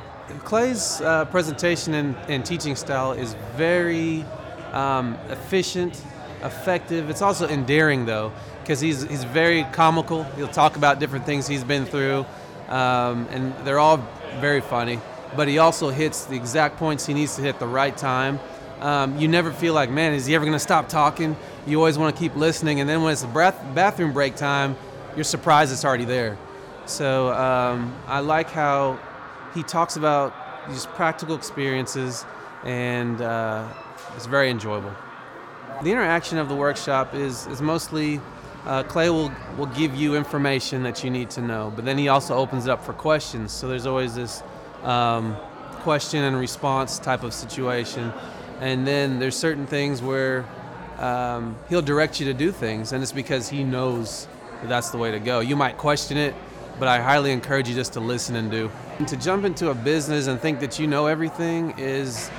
Clay's uh, presentation and, and teaching style is very um, efficient, effective. It's also endearing though, because he's he's very comical. He'll talk about different things he's been through, um, and they're all very funny. But he also hits the exact points he needs to hit the right time, um, you never feel like, man, is he ever going to stop talking? You always want to keep listening, and then when it's the bathroom break time, you're surprised it's already there. So um, I like how he talks about these practical experiences, and uh, it's very enjoyable. The interaction of the workshop is, is mostly uh, Clay will, will give you information that you need to know, but then he also opens it up for questions. So there's always this um, question and response type of situation. And then there's certain things where um, he'll direct you to do things, and it's because he knows that that's the way to go. You might question it, but I highly encourage you just to listen and do. And to jump into a business and think that you know everything is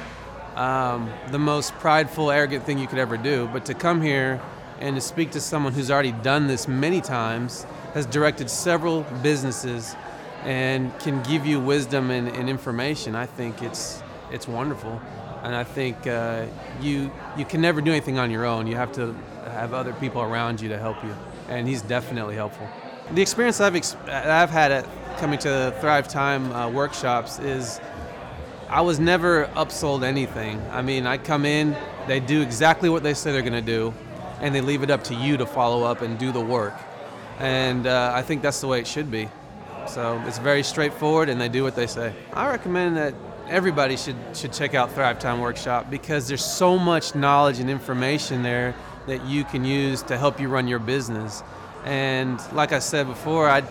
um, the most prideful, arrogant thing you could ever do. But to come here and to speak to someone who's already done this many times, has directed several businesses, and can give you wisdom and, and information, I think it's it's wonderful. And I think uh, you you can never do anything on your own. You have to have other people around you to help you, and he's definitely helpful. The experience I've ex- I've had at coming to Thrive Time uh, workshops is I was never upsold anything. I mean, I come in, they do exactly what they say they're going to do, and they leave it up to you to follow up and do the work. And uh, I think that's the way it should be. So it's very straightforward, and they do what they say. I recommend that everybody should should check out Thrive Time Workshop because there's so much knowledge and information there that you can use to help you run your business. And like I said before, I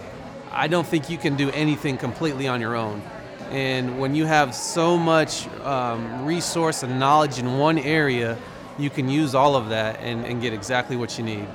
I don't think you can do anything completely on your own. And when you have so much um, resource and knowledge in one area, you can use all of that and, and get exactly what you need.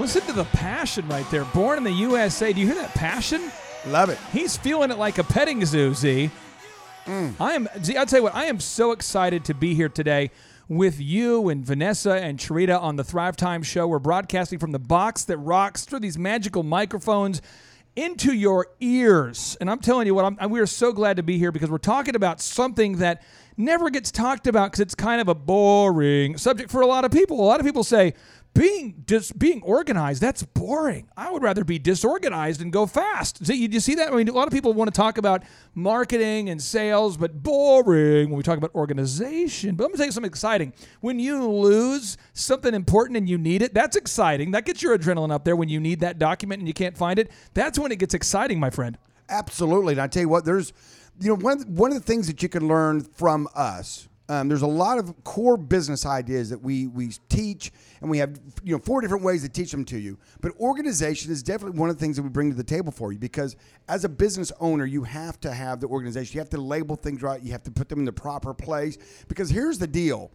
Listen to the passion right there. Born in the USA. Do you hear that passion? Love it. He's feeling it like a petting zoo, mm. I am. Z, I'll tell you what, I am so excited to be here today with you and Vanessa and Sharita on the Thrive Time show. We're broadcasting from the box that rocks through these magical microphones into your ears. And I'm telling you what, I'm, we are so glad to be here because we're talking about something that never gets talked about because it's kind of a boring subject for a lot of people. A lot of people say, being dis- being organized that's boring. I would rather be disorganized and go fast. So you, you see that? I mean a lot of people want to talk about marketing and sales but boring when we talk about organization. But let me tell you something exciting. When you lose something important and you need it that's exciting. That gets your adrenaline up there when you need that document and you can't find it. That's when it gets exciting my friend. Absolutely. And I tell you what, there's, you know, one one of the things that you can learn from us. Um, there's a lot of core business ideas that we we teach, and we have you know four different ways to teach them to you. But organization is definitely one of the things that we bring to the table for you because as a business owner, you have to have the organization. You have to label things right. You have to put them in the proper place. Because here's the deal: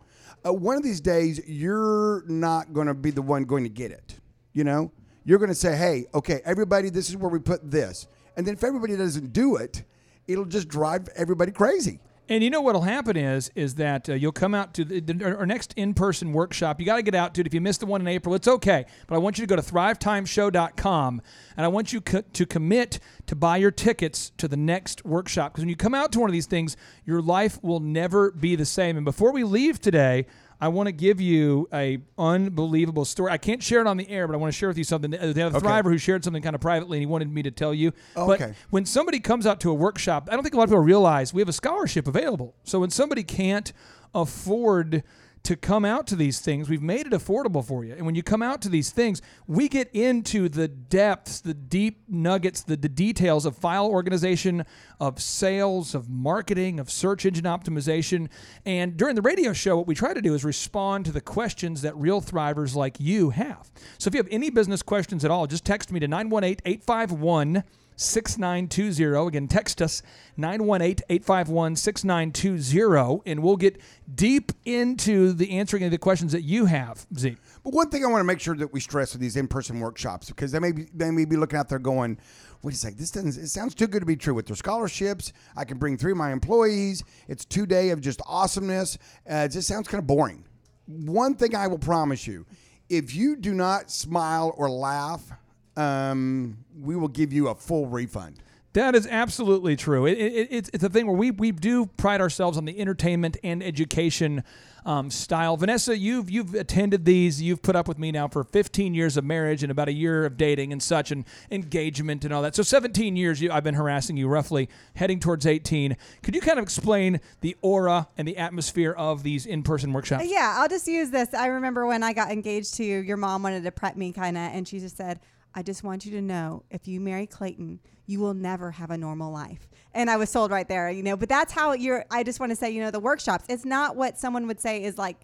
uh, one of these days, you're not going to be the one going to get it. You know, you're going to say, "Hey, okay, everybody, this is where we put this," and then if everybody doesn't do it, it'll just drive everybody crazy. And you know what'll happen is is that uh, you'll come out to the, the, our next in-person workshop. You got to get out to it. If you missed the one in April, it's okay. But I want you to go to thrivetimeshow.com and I want you co- to commit to buy your tickets to the next workshop because when you come out to one of these things, your life will never be the same. And before we leave today, I want to give you a unbelievable story. I can't share it on the air, but I want to share with you something. The other Okay. Thriver who shared something kind of privately, and he wanted me to tell you. Oh, but okay. when somebody comes out to a workshop, I don't think a lot of people realize we have a scholarship available. So when somebody can't afford to come out to these things, we've made it affordable for you. And when you come out to these things, we get into the depths, the deep nuggets, the, the details of file organization, of sales, of marketing, of search engine optimization. And during the radio show, what we try to do is respond to the questions that real thrivers like you have. So if you have any business questions at all, just text me to 918 851 6920. Again, text us 918 851 6920, and we'll get deep into the answering of the questions that you have, Z. But one thing I want to make sure that we stress with these in-person workshops because they may be they may be looking out there going, wait a second, this doesn't it sounds too good to be true. With their scholarships, I can bring three of my employees. It's two day of just awesomeness. Uh, it just sounds kind of boring. One thing I will promise you, if you do not smile or laugh, um, we will give you a full refund. That is absolutely true. It, it, it's, it's a thing where we, we do pride ourselves on the entertainment and education um, style. Vanessa, you've you've attended these. You've put up with me now for 15 years of marriage and about a year of dating and such, and engagement and all that. So 17 years you, I've been harassing you, roughly heading towards 18. Could you kind of explain the aura and the atmosphere of these in-person workshops? Yeah, I'll just use this. I remember when I got engaged to you, your mom wanted to prep me kind of, and she just said, I just want you to know if you marry Clayton, you will never have a normal life. And I was sold right there, you know, but that's how you're, I just want to say, you know, the workshops, it's not what someone would say is like,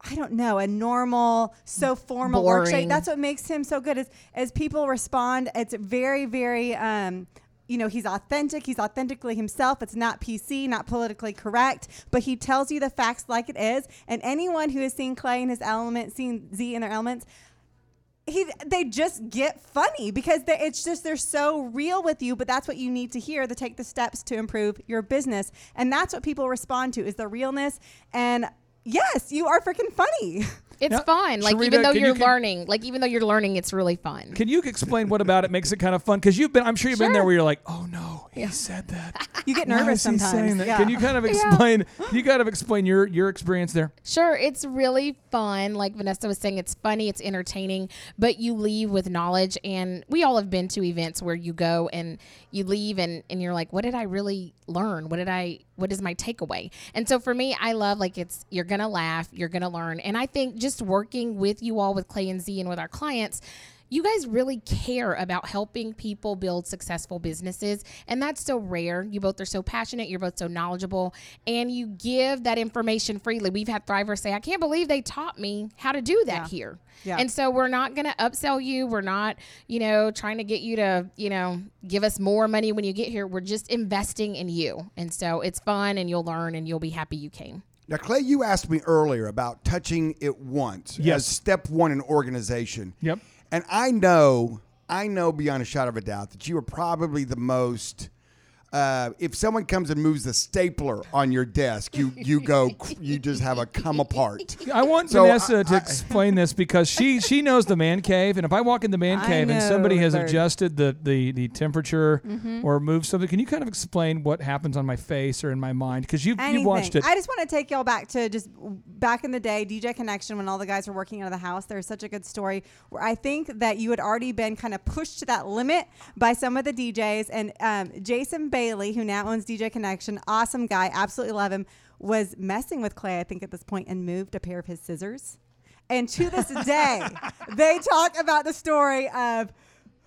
I don't know, a normal, so formal workshop. Boring. That's what makes him so good. Is as people respond, it's very, very um, you know, he's authentic. He's authentically himself. It's not PC, not politically correct, but he tells you the facts like it is. And anyone who has seen Clay in his element, seen Z in their elements, he they just get funny because they, it's just they're so real with you but that's what you need to hear to take the steps to improve your business. And that's what people respond to is the realness. And yes you are freaking funny It's Now, fun. Like Sharita, even though you're you- can- learning, like even though you're learning, it's really fun. Can you explain what about it makes it kind of fun? Because you've been, I'm sure you've been there where you're like, oh no, he said that. you get nervous sometimes saying that? yeah. Can you kind of explain? Can you kind of explain your your experience there? Sure, it's really fun. Like Vanessa was saying, it's funny, it's entertaining, but you leave with knowledge. And we all have been to events where you go and you leave and, and you're like, what did I really learn? What did I, what is my takeaway? And so for me, I love like it's, you're going to laugh, you're going to learn. And I think just working with you all, with Clay and Z and with our clients, you guys really care about helping people build successful businesses. And that's so rare. You both are so passionate. You're both so knowledgeable. And you give that information freely. We've had thrivers say i can't believe they taught me how to do that Yeah. here. Yeah. and so we're not going to upsell you. We're not you know trying to get you to you know give us more money when you get here. We're just investing in you. And so it's fun and you'll learn and you'll be happy you came Now, Clay, you asked me earlier about touching it once Yes. as step one in organization. Yep. And I know, I know beyond a shadow of a doubt that you are probably the most. Uh, if someone comes and moves the stapler on your desk, you you go, you just have a come apart. I want So, Vanessa I- to I- explain this because she she knows the man cave, and if I walk in the man cave and somebody has Bert. adjusted the the, the temperature Mhm. or moved something, can you kind of explain what happens on my face or in my mind? Because you've you watched it. I just want to take y'all back to just back in the day, DJ Connection, when all the guys were working out of the house. There's such a good story where I think that you had already been kind of pushed to that limit by some of the DJs. And um, Jason Bailey, who now owns DJ Connection, awesome guy, absolutely love him, was messing with Clay, I think, at this point, and moved a pair of his scissors. And to this day, they talk about the story of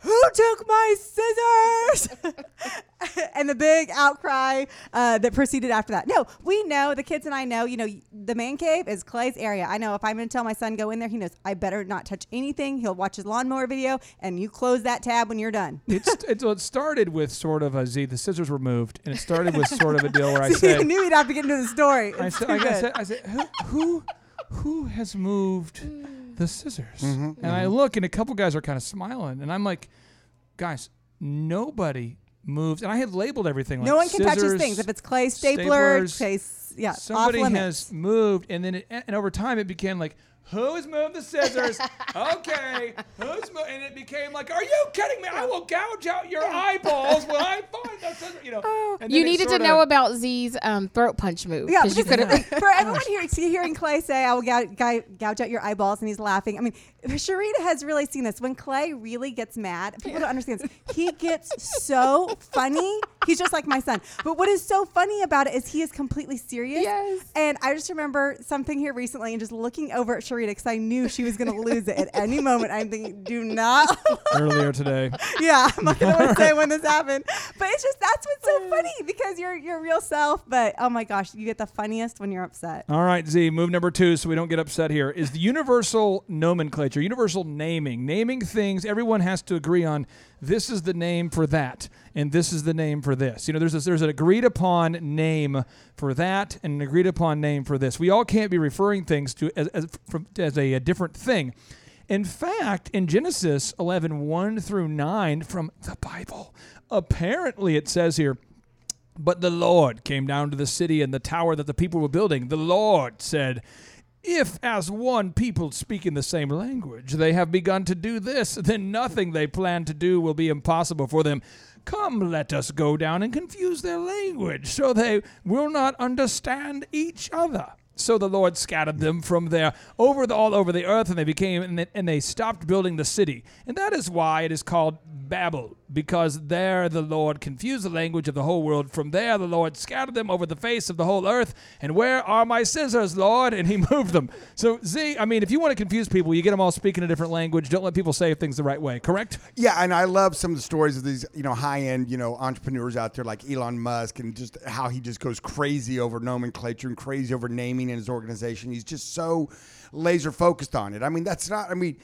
who took my scissors and the big outcry uh, that proceeded after that. No, we know the kids and I know. You know, the man cave is Clay's area. I know if I'm going to tell my son go in there, he knows I better not touch anything. He'll watch his lawnmower video, and you close that tab when you're done. It's, it's it started with sort of a Z. The scissors were moved, and it started with sort of a deal where I See, I said, knew we'd have to get into the story. I said, I said, I said, who, who, who has moved the scissors? Mhm, and I look, and a couple guys are kind of smiling, and I'm like, guys, nobody moves. And I had labeled everything. no like one can touch his things. If it's Clay stapler, staplers, Clay, s- yeah, somebody off has moved, and then it, and over time it became like. Who's moved the scissors? okay, who's moved? And it became like, are you kidding me? I will gouge out your eyeballs when I find the scissors. You know, and you needed to sorta- know about z's um, throat punch move Yeah, 'cause you couldn't for everyone here, see, hearing Clay say, "I will gouge, gouge out your eyeballs," and he's laughing. I mean, Sharita has really seen this. When Clay really gets mad, people don't understand this. He gets so funny. He's just like my son. But what is so funny about it is he is completely serious. Yes. And I just remember something here recently, and just looking over at Sharita because I knew she was going to lose it at any moment. I'm thinking, "Do not." earlier today. yeah, I'm not gonna to say when this happened, but it's just that's what's so funny because you're your real self. But oh my gosh, you get the funniest when you're upset. All right, Z, move number two so we don't get upset here is the universal nomenclature, universal naming. Naming things, everyone has to agree on this is the name for that, and this is the name for this. You know, there's, there's an agreed upon name for that and an agreed upon name for this. We all can't be referring things to as, as, from, as a, a different thing. In fact, in Genesis 11, 1 through 9 from the Bible, apparently it says here, but the Lord came down to the city and the tower that the people were building. The Lord said, If, as one people speaking the same language, they have begun to do this, then nothing they plan to do will be impossible for them. Come, let us go down and confuse their language, so they will not understand each other. So the Lord scattered them from there over the, all over the earth, and they became and they, and they stopped building the city. And that is why it is called Babel, because there the Lord confused the language of the whole world. From there the Lord scattered them over the face of the whole earth. And where are my scissors, Lord? And He moved them. So Z, I mean, if you want to confuse people, you get them all speaking a different language. Don't let people say things the right way. Correct? Yeah, and I love some of the stories of these, you know, high-end, you know, entrepreneurs out there like Elon Musk, and just how he just goes crazy over nomenclature and crazy over naming in his organization. He's just so laser focused on it. I mean, that's not. I mean.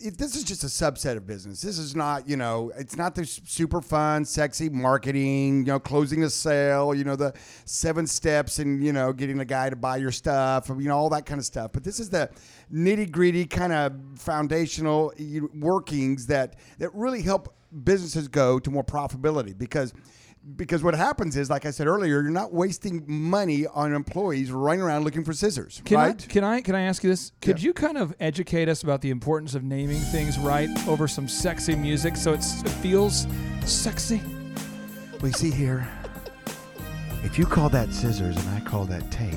If this is just a subset of business. This is not, you know, it's not the super fun, sexy marketing, you know, closing a sale, you know, the seven steps and, you know, getting a guy to buy your stuff, you know, all that kind of stuff. But this is the nitty gritty kind of foundational workings that that really help businesses go to more profitability because because what happens is like I said earlier you're not wasting money on employees running around looking for scissors Can right I, can I can I ask you this? Could Yeah. you kind of educate us about the importance of naming things right over some sexy music so it's, it feels sexy? We see here if you call that scissors and I call that tape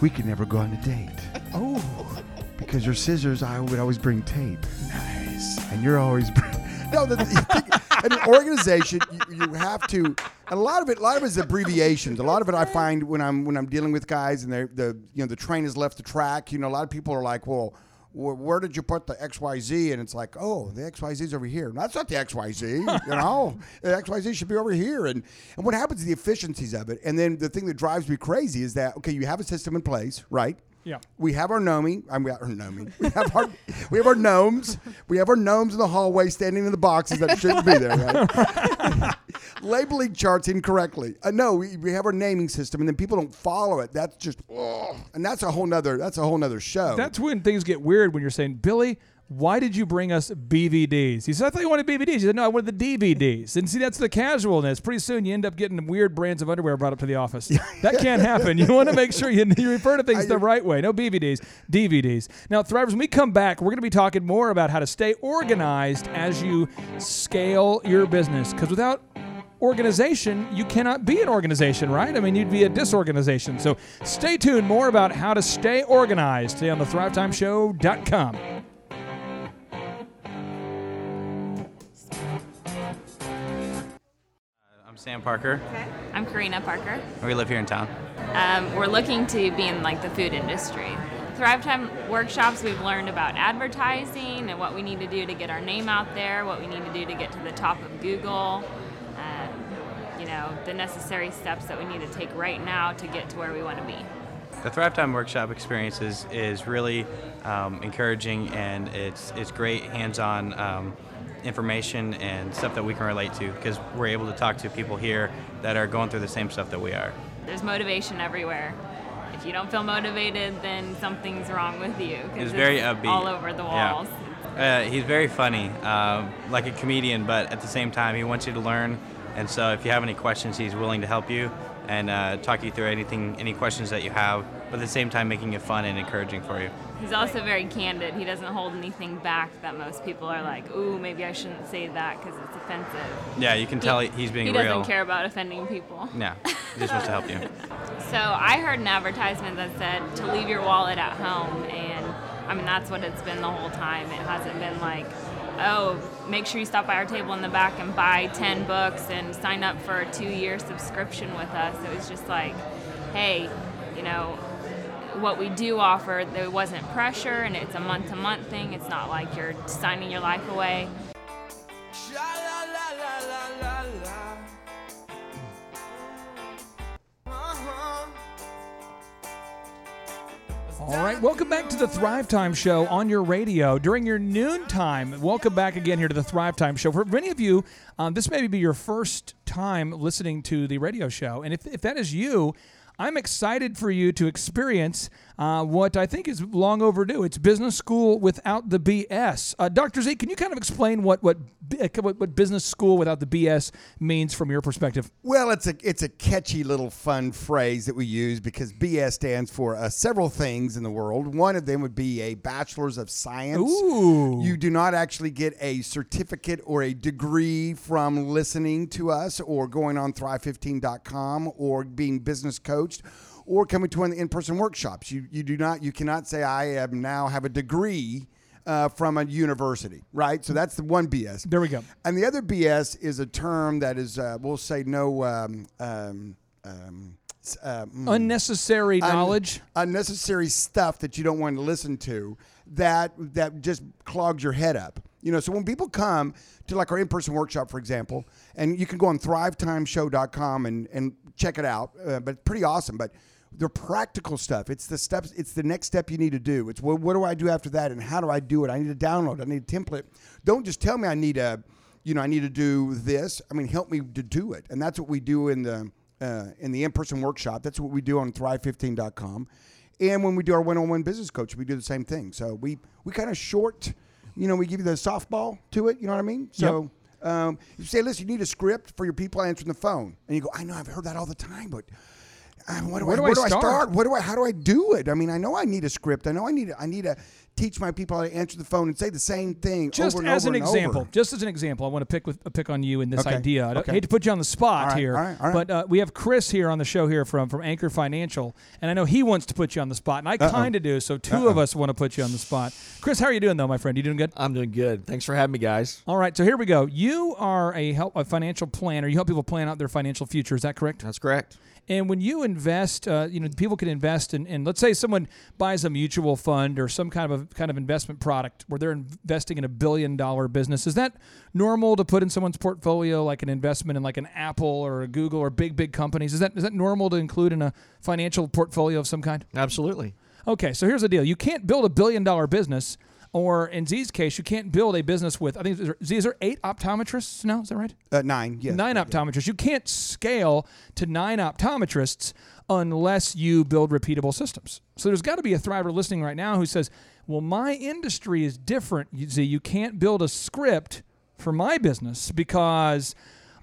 we could never go on a date Oh, because your scissors I would always bring tape nice and you're always bring, no the, think, in an organization you, you have to and a lot of it a lot of it is abbreviations a lot of it I find when I'm when I'm dealing with guys and they're the you know the train has left the track you know a lot of people are like well wh- where did you put the XYZ? And it's like, oh, the XYZ's over here. That's not the XYZ. You know, the XYZ should be over here. And and what happens to the efficiencies of it. And then the thing that drives me crazy is that okay, you have a system in place, right? Yeah. We have our gnoming. I'm our gnoming. We have our we have our gnomes. We have our gnomes in the hallway standing in the boxes that shouldn't be there. Right? Labeling charts incorrectly. Uh, no, we, we have our naming system, and then people don't follow it. That's just, ugh. and that's a whole nother. That's a whole nother show. that's when things get weird when you're saying, Billy, why did you bring us BVDs? He said, I thought you wanted BVDs. He said, no, I wanted the DVDs. And see, that's the casualness. Pretty soon you end up getting weird brands of underwear brought up to the office. That can't happen. You want to make sure you, you refer to things the right way. No BVDs, DVDs. Now, Thrivers, when we come back, we're going to be talking more about how to stay organized as you scale your business. Because without organization, you cannot be an organization, right? I mean, you'd be a disorganization. So stay tuned. More about how to stay organized today on the ThriveTimeShow.com. Sam Parker. I'm Karina Parker. We live here in town. Um, we're looking to be in like the food industry. Thrive Time workshops, we've learned about advertising and what we need to do to get our name out there, what we need to do to get to the top of Google, um, you know, the necessary steps that we need to take right now to get to where we want to be. The Thrive Time workshop experience is, is really um, encouraging and it's, it's great hands on um, information and stuff that we can relate to because we're able to talk to people here that are going through the same stuff that we are. There's motivation everywhere. If you don't feel motivated, then something's wrong with you. He's very it's upbeat. All over the Yeah. walls. Uh, he's very funny, um, like a comedian, but at the same time, he wants you to learn. And so, if you have any questions, he's willing to help you and uh, talk you through anything, any questions that you have, but at the same time, making it fun and encouraging for you. He's also very candid. He doesn't hold anything back that most people are like, ooh, maybe I shouldn't say that because it's offensive. Yeah, you can tell he- he's being he real. doesn't care about offending people. Yeah, he just wants to help you. So I heard an advertisement that said to leave your wallet at home, and I mean that's what it's been the whole time. It hasn't been like, oh, make sure you stop by our table in the back and buy 10 books and sign up for a two-year subscription with us. It was just like, hey, you know, what we do offer, there wasn't pressure, and it's a month-to-month thing. It's not like you're signing your life away. All right, welcome back to the Thrive Time Show on your radio during your noon time. Welcome back again here to the Thrive Time Show. For many of you, um, this may be your first time listening to the radio show, and if, if that is you, I'm excited for you to experience uh, what I think is long overdue. It's business school without the BS. Uh, Dr. Z, can you kind of explain what what, uh, what what business school without the BS means from your perspective? Well, it's a it's a catchy little fun phrase that we use because BS stands for uh, several things in the world. One of them would be a bachelor's of science. Ooh. You do not actually get a certificate or a degree from listening to us or going on thrive15.com or being business coached or coming to one of the in-person workshops. You you do not you cannot say I am now have a degree uh, from a university, right? So that's the one BS. There we go. And the other BS is a term that is, uh, we'll say, no. Um, um, um, uh, mm, Unnecessary un- knowledge. unnecessary stuff that you don't want to listen to, that that just clogs your head up. You know, so when people come to like our in-person workshop, for example, and you can go on thrivetimeshow.com and and check it out, uh, but it's pretty awesome. But they're practical stuff. It's the steps. It's the next step you need to do. It's what, what do I do after that, and how do I do it? I need to download. I need a template. Don't just tell me I need a, you know, I need to do this. I mean, help me to do it, and that's what we do in the uh, in the in-person workshop. That's what we do on Thrive15.com, and when we do our one-on-one business coach, we do the same thing. So we we kind of short, you know, we give you the softball to it. You know what I mean? So. Um, you say, listen, you need a script for your people answering the phone, and you go, I know, I've heard that all the time, but uh, what do Where I, do I do I start? start? What do I? How do I do it? I mean, I know I need a script. I know I need. I need to teach my people how to answer the phone and say the same thing Just over and as over an and example, over. just as an example, I want to pick with uh, pick on you in this Okay, idea. I don't- okay. hate to put you on the spot All right, here, all right, all right. but uh, we have Chris here on the show here from from Anchor Financial, and I know he wants to put you on the spot, and I kind of do. So 2 of us want to put you on the spot. Chris, how are you doing though, my friend? You doing good? I'm doing good. Thanks for having me, guys. All right, so here we go. You are a help a financial planner. You help people plan out their financial future. Is that correct? That's correct. And when you invest, uh, you know, people can invest in, in, let's say someone buys a mutual fund or some kind of a kind of investment product where they're investing in a billion dollar business. Is that normal to put in someone's portfolio, like an investment in like an Apple or a Google or big big companies? Is that is that normal to include in a financial portfolio of some kind? Absolutely. Okay, so here's the deal: you can't build a billion dollar business. Or in Z's case, you can't build a business with. I think is there- Z, is there eight optometrists now? Is that right? Uh, nine, yes. Nine optometrists. You can't scale to nine optometrists unless you build repeatable systems. So there's got to be a thriver listening right now who says, "Well, my industry is different. You see, you can't build a script for my business because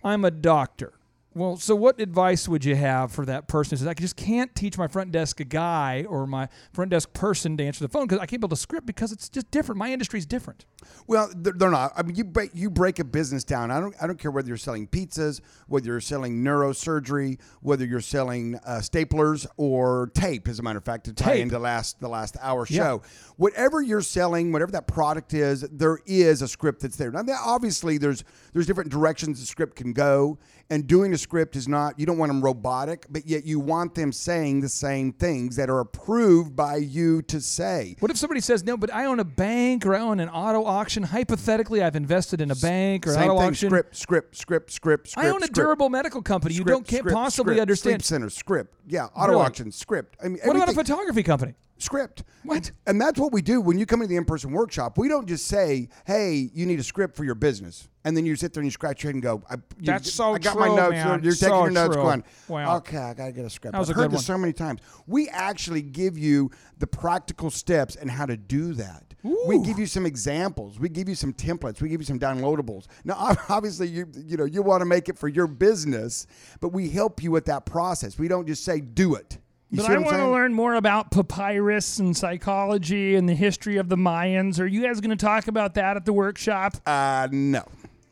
I'm a doctor." Well, so what advice would you have for that person who says, I just can't teach my front desk guy or my front desk person to answer the phone because I can't build a script because it's just different. My industry is different. Well, they're, not. I mean, you break you break a business down. I don't I don't care whether you're selling pizzas, whether you're selling neurosurgery, whether you're selling uh, staplers or tape. As a matter of fact, to tie Tape. into last the last hour Yeah. show, whatever you're selling, whatever that product is, there is a script that's there. Now, obviously, there's there's different directions the script can go, and doing a script is not. You don't want them robotic, but yet you want them saying the same things that are approved by you to say. What if somebody says, no, but I own a bank or I own an auto auction? Hypothetically, I've invested in a bank or Same auto thing. auction. Script, script, script, script, script. I own a script. durable medical company. you don't can't script, possibly script, understand. Sleep center script. Yeah, auto Really? auction script. I mean, What about a photography company? Script. What? And that's what we do when you come into the in-person workshop. We don't just say, "Hey, you need a script for your business," and then you sit there and you scratch your head and go, I, you- That's so I got my notes. man. You're taking So your notes, true. going, Wow. "Okay, I gotta get a script." That was I've a heard this one. so many times. We actually give you the practical steps and how to do that. We give you some examples. We give you some templates. We give you some downloadables. Now, obviously, you you know you want to make it for your business, but we help you with that process. We don't just say do it. You But I want to learn more about papyrus and psychology and the history of the Mayans. Are you guys going to talk about that at the workshop? Uh, no.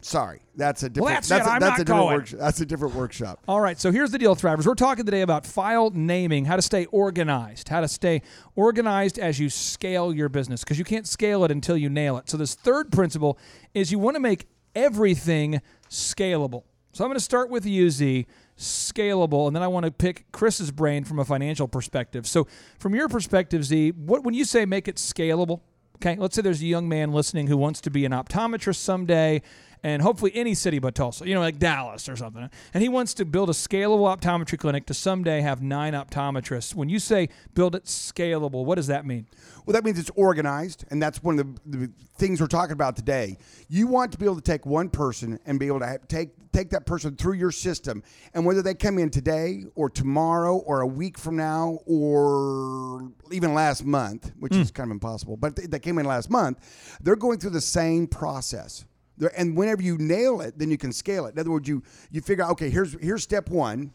Sorry, that's a different. that's that's it. a, that's a different workshop. That's a different workshop. All right, so here's the deal, Thrivers. We're talking today about file naming, how to stay organized, how to stay organized as you scale your business, because you can't scale it until you nail it. So, this third principle is you want to make everything scalable. So, I'm going to start with you, Z, scalable, and then I want to pick Chris's brain from a financial perspective. So, from your perspective, Z, what when you say make it scalable, okay, let's say there's a young man listening who wants to be an optometrist someday and hopefully any city but Tulsa, you know, like Dallas or something. And he wants to build a scalable optometry clinic to someday have nine optometrists. When you say build it scalable, what does that mean? Well, that means it's organized, and that's one of the, the things we're talking about today. You want to be able to take one person and be able to have, take take that person through your system, and whether they come in today or tomorrow or a week from now or even last month, which hmm. is kind of impossible, but they came in last month, they're going through the same process. And whenever you nail it, then you can scale it. In other words, you you figure out okay, here's here's step one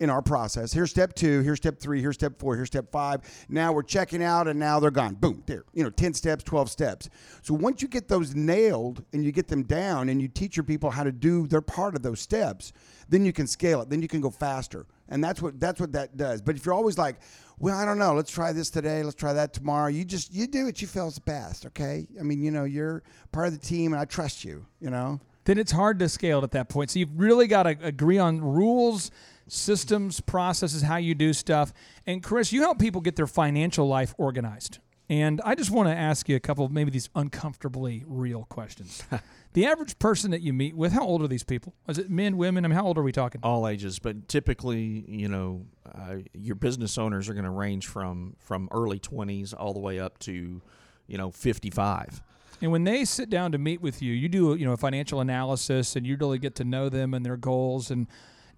in our process. Here's step two, here's step three, here's step four, here's step five. Now we're checking out and now they're gone. Boom, there. You know, 10 steps, 12 steps. So once you get those nailed and you get them down and you teach your people how to do their part of those steps, then you can scale it. Then you can go faster. And that's what that's what that does. But if you're always like, well, I don't know, let's try this today, let's try that tomorrow. You just you do what you feel is best, okay? I mean, you know, you're part of the team and I trust you, you know? Then it's hard to scale at that point. So you've really got to agree on rules, systems, processes, how you do stuff. And Chris, you help people get their financial life organized. And I just want to ask you a couple of maybe these uncomfortably real questions. the average person that you meet with, how old are these people? Is it men, women? I mean, how old are we talking? All ages, but typically, you know, uh, your business owners are going to range from from early 20s all the way up to, you know, 55. And when they sit down to meet with you, you do you know a financial analysis, and you really get to know them and their goals. And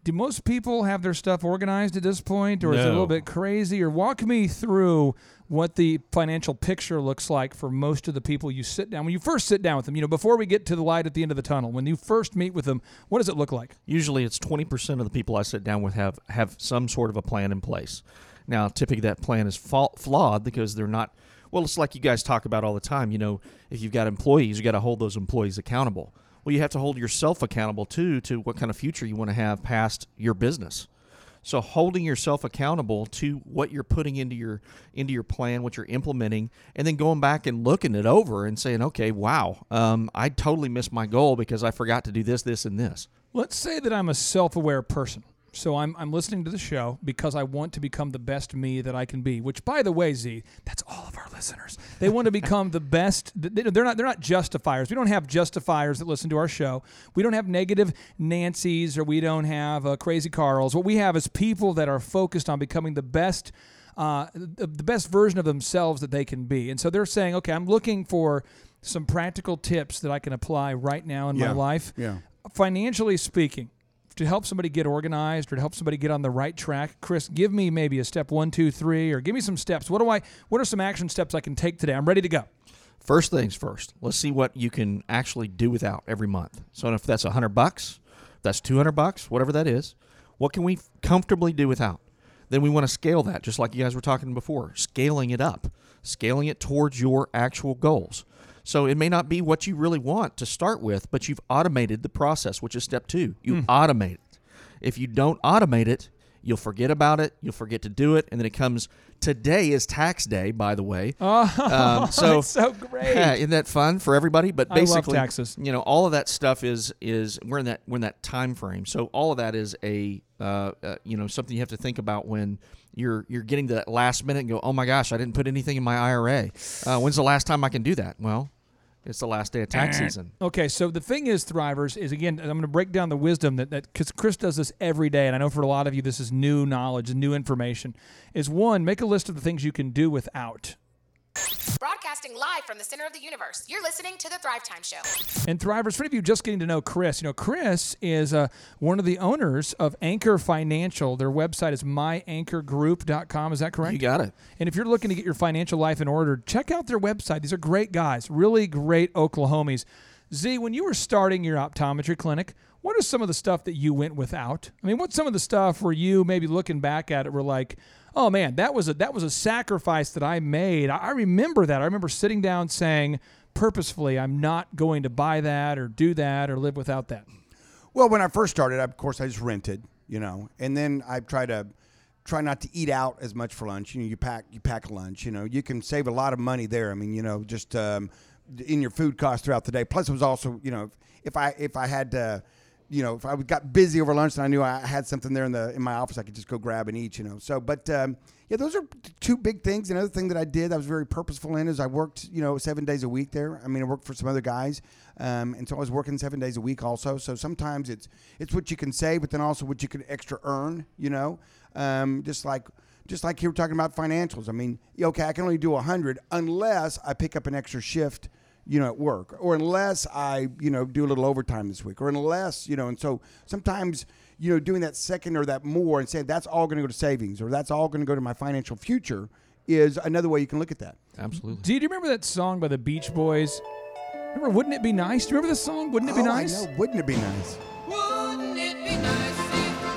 do most people have their stuff organized at this point, or is it a little bit crazy? Or walk me through what the financial picture looks like for most of the people you sit down when you first sit down with them. You know, before we get to the light at the end of the tunnel, when you first meet with them, what does it look like? Usually, it's 20% of the people I sit down with have have some sort of a plan in place. Now, typically, that plan is fa- flawed because they're not. Well, it's like you guys talk about all the time. You know, if you've got employees, you got to hold those employees accountable. Well, you have to hold yourself accountable too to what kind of future you want to have past your business. So holding yourself accountable to what you're putting into your into your plan, what you're implementing, and then going back and looking it over and saying, okay, wow, um, I totally missed my goal because I forgot to do this, this, and this. Let's say that I'm a self-aware person. So I'm, I'm listening to the show because I want to become the best me that I can be. Which, by the way, Z, that's all of our listeners. They want to become the best. they- They're not. They're not justifiers. We don't have justifiers that listen to our show. We don't have negative Nancys or we don't have uh, crazy Carls. What we have is people that are focused on becoming the best. Uh, the, the best version of themselves that they can be. And so they're saying, okay, I'm looking for some practical tips that I can apply right now in my life Yeah. financially speaking, to help somebody get organized or to help somebody get on the right track, Chris, give me maybe a step one, two, three, or give me some steps. What do I? What are some action steps I can take today? I'm ready to go. First things first. Let's see what you can actually do without every month. So if that's hundred bucks, that's two hundred bucks, whatever that is, what can we comfortably do without? Then we want to scale that, just like you guys were talking before, scaling it up, scaling it towards your actual goals. So it may not be what you really want to start with, but you've automated the process, which is step two. You automate it. If you don't automate it, you'll forget about it. You'll forget to do it, and then it comes. Today is tax day, by the way. Oh, so it's so great. Yeah, isn't that fun for everybody? But basically, taxes. You know, all of that stuff is is we're in that we're in that time frame. So all of that is a uh, uh, you know something you have to think about when you're you're getting to that last minute and go, oh my gosh, I didn't put anything in my IRA. Uh, when's the last time I can do that? Well, it's the last day of tax season. Okay, so the thing is, Thrivers, is again, I'm going to break down the wisdom that that because Chris does this every day, and I know for a lot of you this is new knowledge and new information. Is one, make a list of the things you can do without. Broadcasting live from the center of the universe, you're listening to the Thrive Time Show. And Thrivers, for any of you just getting to know Chris, you know, Chris is uh, one of the owners of Anchor Financial. Their website is myanchorgroup.com. Is that correct? You got it. And if you're looking to get your financial life in order, check out their website. These are great guys, really great Oklahomies. Z, when you were starting your optometry clinic, what are some of the stuff that you went without? I mean, what's some of the stuff where you maybe looking back at it were like, oh man, that was a that was a sacrifice that I made. I, remember that. I remember sitting down saying purposefully, I'm not going to buy that or do that or live without that. Well, when I first started, of course, I just rented, you know, and then I try to try not to eat out as much for lunch. You know, you pack you pack lunch. You know, you can save a lot of money there. I mean, you know, just um, in your food costs throughout the day. Plus, it was also, you know, if I if I had to you know, if I got busy over lunch and I knew I had something there in the in my office, I could just go grab and eat. You know, so but um, yeah, those are two big things. Another thing that I did, I was very purposeful in, is I worked, you know, seven days a week there. I mean, I worked for some other guys, um, and so I was working seven days a week also. So sometimes it's it's what you can say, but then also what you can extra earn. You know, um, just like just like you were talking about financials. I mean, okay, I can only do hundred unless I pick up an extra shift you know, at work, or unless I, you know, do a little overtime this week, or unless, you know, and so sometimes, you know, doing that second or that more and saying that's all going to go to savings or that's all going to go to my financial future is another way you can look at that. Absolutely. Do you remember that song by the Beach Boys? Remember, wouldn't it be nice? Do you remember this song? Wouldn't it be Oh, I nice? know. Wouldn't it be nice?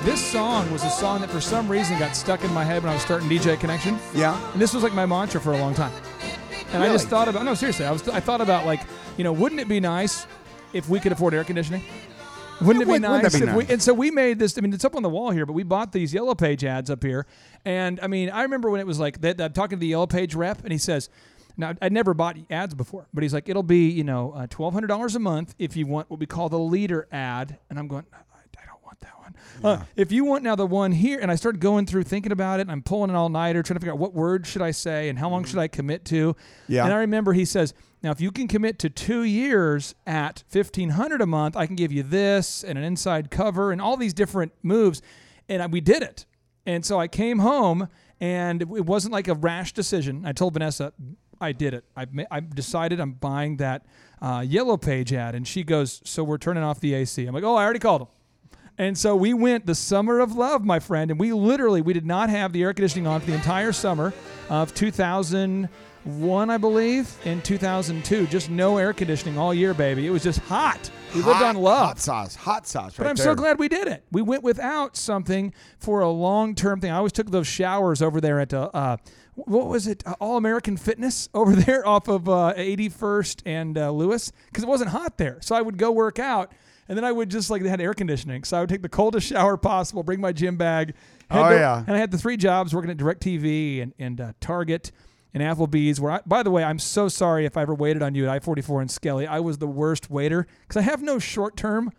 This song was a song that for some reason got stuck in my head when I was starting DJ Connection. Yeah. And this was like my mantra for a long time. And I just thought about no seriously, I was I thought about like, you know, wouldn't it be nice if we could afford air conditioning? Wouldn't it be would- wouldn't nice that be if we and so we made this I mean it's up on the wall here, but we bought these yellow page ads up here. And I mean, I remember when it was like that I'm talking to the yellow page rep and he says now I'd never bought ads before, but he's like, it'll be, you know, uh, twelve hundred dollars a month if you want what we call the leader ad. And I'm going, uh, if you want now the one here, and I started going through thinking about it, and I'm pulling an all nighter, trying to figure out what word should I say and how long should I commit to. Yeah. And I remember he says, now if you can commit to two years at fifteen hundred a month, I can give you this and an inside cover and all these different moves, and I, we did it. And so I came home, and it wasn't like a rash decision. I told Vanessa, I did it. I ma- I decided I'm buying that uh, yellow page ad, and she goes, so we're turning off the AC. I'm like, oh, I already called him. And so we went the summer of love, my friend, and we literally we did not have the air conditioning on for the entire summer of 2001, I believe, and 2002. Just no air conditioning all year, baby. It was just hot. We lived on love. Hot sauce. Hot sauce. But I'm there. so glad we did it. We went without something for a long term thing. I always took those showers over there at uh, uh, what was it? Uh, All American Fitness over there off of uh, 81st and uh, Lewis because it wasn't hot there. So I would go work out. And then I would just like they had air conditioning, so I would take the coldest shower possible, bring my gym bag. Oh, to- yeah. and I had the three jobs working at DirecTV and and uh, Target and Applebee's. Where I, by the way, I'm so sorry if I ever waited on you at I-44 in Skelly. I was the worst waiter because I have no short term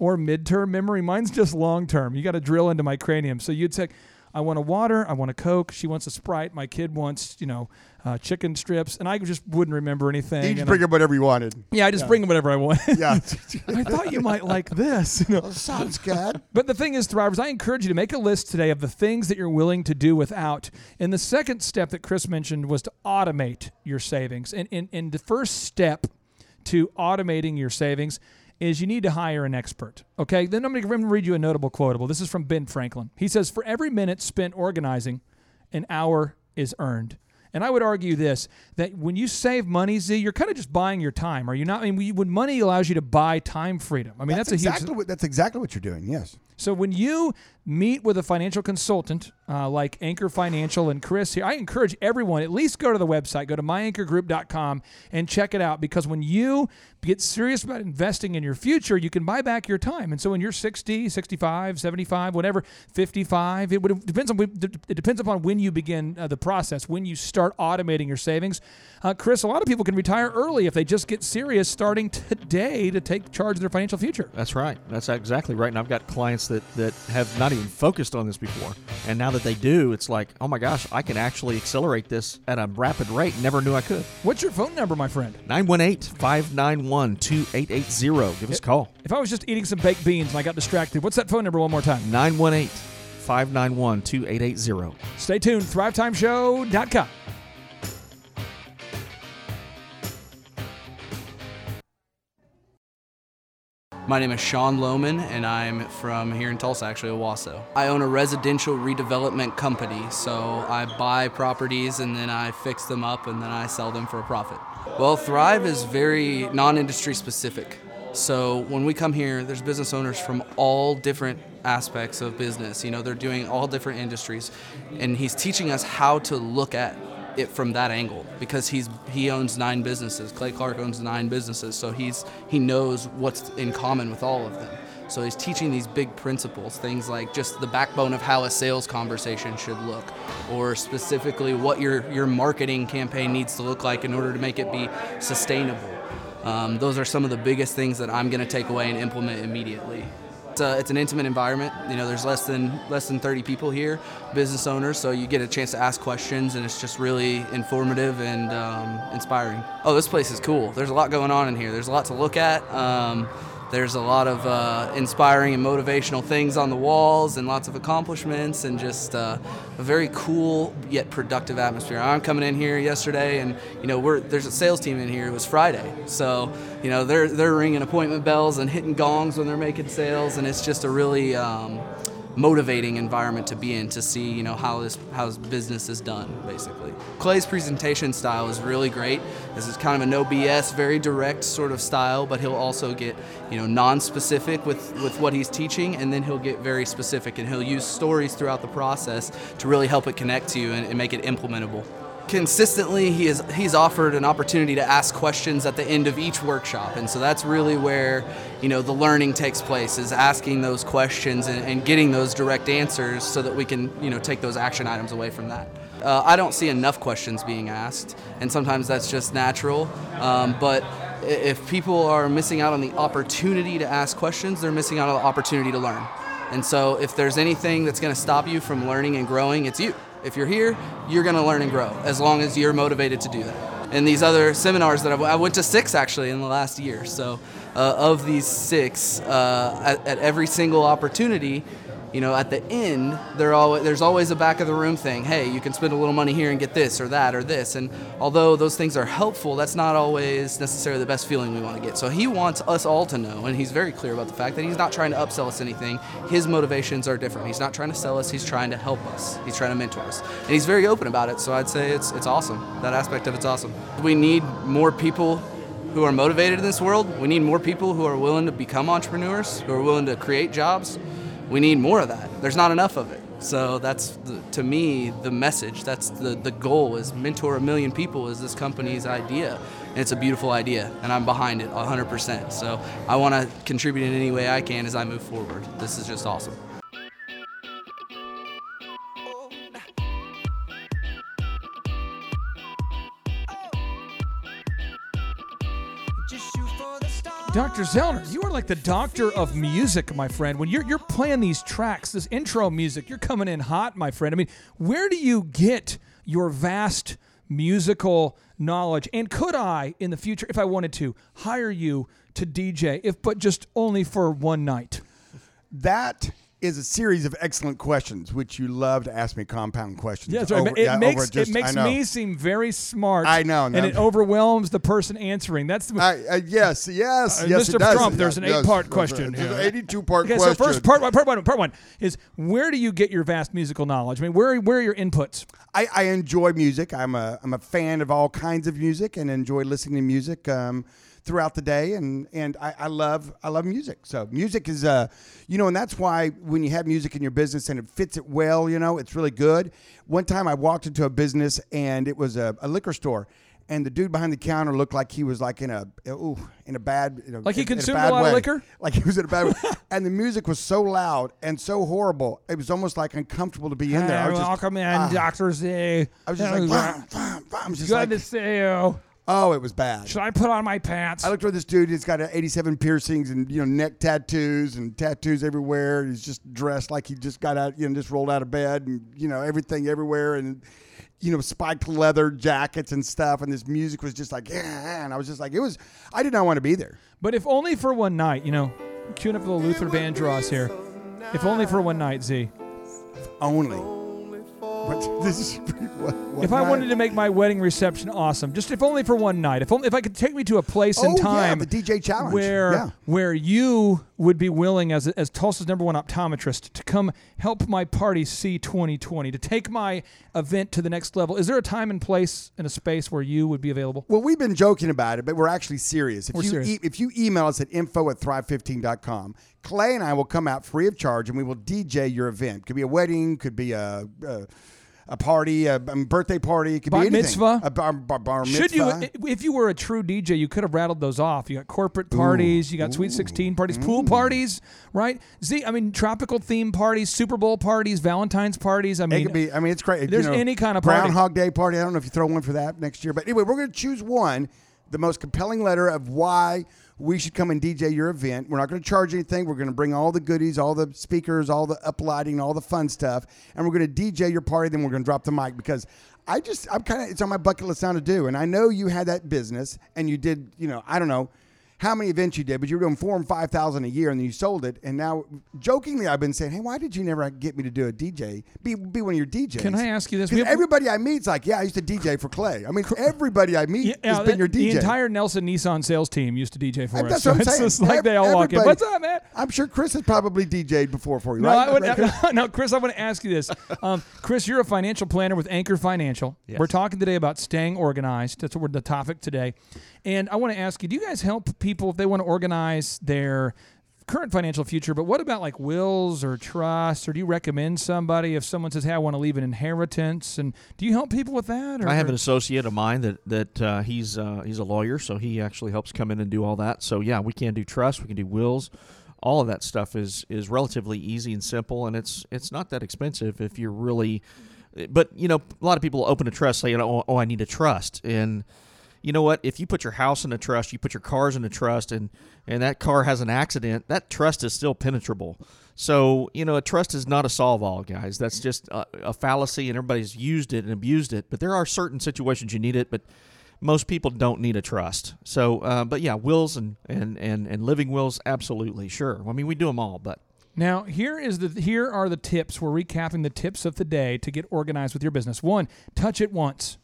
or mid-term memory. Mine's just long-term. You got to drill into my cranium. So you'd say, I want a water, I want a Coke. She wants a Sprite. My kid wants, you know, uh, chicken strips, and I just wouldn't remember anything. You just bring I- up whatever you wanted. yeah, I just bring them whatever I want. Yeah. I thought you might like this. You know? Sounds good. But the thing is, Thrivers, I encourage you to make a list today of the things that you're willing to do without. And the second step that Chris mentioned was to automate your savings. And, and, and the first step to automating your savings is you need to hire an expert. Okay, then I'm going to read you a notable quotable. This is from Ben Franklin. He says, For every minute spent organizing, an hour is earned. And I would argue this that when you save money, Z, you're kind of just buying your time. Are you not? I mean, when money allows you to buy time freedom, I mean, that's, a huge. exactly what, that's exactly what you're doing. Yes. So when you meet with a financial consultant uh, like Anchor Financial and Chris here, I encourage everyone at least go to the website, go to myanchorgroup.com and check it out because when you get serious about investing in your future, you can buy back your time. And so when you're 60, 65, 75, whatever, 55, it would it depends on it depends upon when you begin uh, the process, when you start automating your savings. Uh, Chris, a lot of people can retire early if they just get serious starting today to take charge of their financial future. That's right. That's exactly right. And I've got clients that, that have not even focused on this before. And now that they do, it's like, oh my gosh, I can actually accelerate this at a rapid rate. Never knew I could. What's your phone number, my friend? 918 591 2880. Give us a call. If I was just eating some baked beans and I got distracted, what's that phone number one more time? 918 591 2880. Stay tuned. ThriveTimeShow.com. My name is Sean Lohman, and I'm from here in Tulsa, actually, Owasso. I own a residential redevelopment company, so I buy properties and then I fix them up and then I sell them for a profit. Well, Thrive is very non industry specific. So when we come here, there's business owners from all different aspects of business. You know, they're doing all different industries, and he's teaching us how to look at it from that angle because he's he owns nine businesses. Clay Clark owns nine businesses, so he's he knows what's in common with all of them. So he's teaching these big principles, things like just the backbone of how a sales conversation should look, or specifically what your your marketing campaign needs to look like in order to make it be sustainable. Um, those are some of the biggest things that I'm going to take away and implement immediately. It's, a, it's an intimate environment. You know, there's less than less than 30 people here, business owners, so you get a chance to ask questions, and it's just really informative and um, inspiring. Oh, this place is cool. There's a lot going on in here. There's a lot to look at. Um, there's a lot of uh, inspiring and motivational things on the walls, and lots of accomplishments, and just uh, a very cool yet productive atmosphere. I'm coming in here yesterday, and you know, we're there's a sales team in here. It was Friday, so you know they're they're ringing appointment bells and hitting gongs when they're making sales, and it's just a really um, motivating environment to be in to see you know how this how business is done basically. Clay's presentation style is really great. This is kind of a no bs very direct sort of style but he'll also get you know non-specific with with what he's teaching and then he'll get very specific and he'll use stories throughout the process to really help it connect to you and, and make it implementable consistently he is he's offered an opportunity to ask questions at the end of each workshop. And so that's really where you know the learning takes place is asking those questions and, and getting those direct answers so that we can you know take those action items away from that. Uh, i don't see enough questions being asked and sometimes that's just natural. Um, but if people are missing out on the opportunity to ask questions they're missing out on the opportunity to learn. And so if there's anything that's going to stop you from learning and growing it's you if you're here, you're going to learn and grow as long as you're motivated to do that. And these other seminars that I've, I went to six actually in the last year. So, uh, of these six, uh, at, at every single opportunity, you know, at the end, there's always a back of the room thing. Hey, you can spend a little money here and get this or that or this. And although those things are helpful, that's not always necessarily the best feeling we want to get. So he wants us all to know, and he's very clear about the fact that he's not trying to upsell us anything. His motivations are different. He's not trying to sell us. He's trying to help us. He's trying to mentor us, and he's very open about it. So I'd say it's it's awesome. That aspect of it's awesome. We need more people who are motivated in this world. We need more people who are willing to become entrepreneurs, who are willing to create jobs. We need more of that. There's not enough of it. So that's the, to me the message. That's the the goal is mentor a million people is this company's idea. And it's a beautiful idea and I'm behind it 100%. So I want to contribute in any way I can as I move forward. This is just awesome. Dr. Zoellner, you are like the doctor of music, my friend. When you're you're playing these tracks, this intro music, you're coming in hot, my friend. I mean, where do you get your vast musical knowledge? And could I, in the future, if I wanted to, hire you to DJ, if but just only for one night? That is a series of excellent questions, which you love to ask me compound questions. Yeah, that's right. over- it yeah, makes just- it makes me seem very smart. I know, and it overwhelms the person answering. That's the, uh, yes, yes, Uh, yes, Mr. it does. Trump. There's an Yes, eight-part yes, question. there's here. 82-part okay, question. So first, part part one, part one is where do you get your vast musical knowledge? I mean, where where are your inputs? I, I enjoy music. I'm a I'm a fan of all kinds of music and enjoy listening to music um, throughout the day. And and I, I love I love music. So music is uh you know, and that's why when you have music in your business and it fits it well, you know, it's really good. One time I walked into a business and it was a, a liquor store. And the dude behind the counter looked like he was like in a ooh, in a bad you know, Like he in- in consumed a bad lot of liquor? like he was in a bad way. and the music was so loud and so horrible. It was almost like uncomfortable to be in there. I was just, welcome in, ah. Doctor Z. I was just like, "Bam, bam, bam." I was just Good like, to see you. Oh, it was bad. Should I put on my pants? I looked at this dude. He's got uh, 87 piercings and you know neck tattoos and tattoos everywhere. He's just dressed like he just got out, you know, just rolled out of bed and you know everything everywhere and you know spiked leather jackets and stuff. And this music was just like, yeah. And I was just like, it was. I did not want to be there. But if only for one night, you know, queuing up the Luther Vandross here. If only for one night, Z. If only. But this is pretty, what, what if I night? wanted to make my wedding reception awesome, just if only for one night, if only if I could take me to a place Oh, yeah, time, the DJ challenge. where Yeah. where you would be willing as as Tulsa's number one optometrist to come help my party see 2020, to take my event to the next level. Is there a time and place and a space where you would be available? Well, we've been joking about it, but we're actually serious. If We're you serious. E- if you email us at info at thrive15.com, Clay and I will come out free of charge and we will DJ your event. Could be a wedding, could be a a, a party, a, um, birthday party, it could Bar be anything. mitzvah? A bar, bar, bar Should you, if you were a true DJ, you could have rattled those off. You got corporate parties, you got Sweet 16 parties, pool Mm. parties, right? Z, I mean, tropical theme parties, Super Bowl parties, Valentine's parties. I mean, it could be. I mean, it's great. There's you know, any kind of party. Groundhog Day party. I don't know if you throw one for that next year, but anyway, we're going to choose one. The most compelling letter of why we should come and DJ your event. We're not going to charge anything. We're going to bring all the goodies, all the speakers, all the uplighting, all the fun stuff, and we're going to DJ your party. Then we're going to drop the mic because I just I'm kind of it's on my bucket list now to do. And I know you had that business and you did you know I don't know how many events you did, but you were doing four and five thousand a year, and then you sold it. And now, jokingly, I've been saying, "Hey, why did you never get me to do a DJ? Be be one of your DJs." Can I ask you this? Because have- everybody I meet's like, "Yeah, I used to DJ for Clay." I mean, everybody I meet Yeah, has been that- your The entire Nelson Nissan sales team used to DJ for And us. that's So what I'm it's saying. just like they all walk in. What's up, man? I'm sure Chris has probably DJ'd before for you, No, right? I would, Right? no, Chris, I want to ask you this. Um, Chris, you're a financial planner with Anchor Financial. Yes. We're talking today about staying organized. That's what we're the topic today. And I want to ask you, do you guys help people if they want to organize their current financial future, but what about like wills or trusts, or do you recommend somebody if someone says, "Hey, I want to leave an inheritance"? And do you help people with that? Or, I have an associate of mine that that uh, he's uh, he's a lawyer, so he actually helps come in and do all that. So yeah, we can do trusts, we can do wills. All of that stuff is is relatively easy and simple, and it's it's not that expensive if you're really. But you know, a lot of people open a trust saying, "Oh, oh I need a trust," and you know what? If you put your house in a trust, you put your cars in a trust, and and that car has an accident, that trust is still penetrable. So you know, a trust is not a solve all, guys. That's just a, a fallacy, and everybody's used it and abused it. But there are certain situations you need it, but most people don't need a trust. So, uh, but yeah, wills and, and and and living wills, absolutely, sure. I mean, we do them all, but Now, here is the here are the tips. We're recapping the tips of the day to get organized with your business. One, touch it once.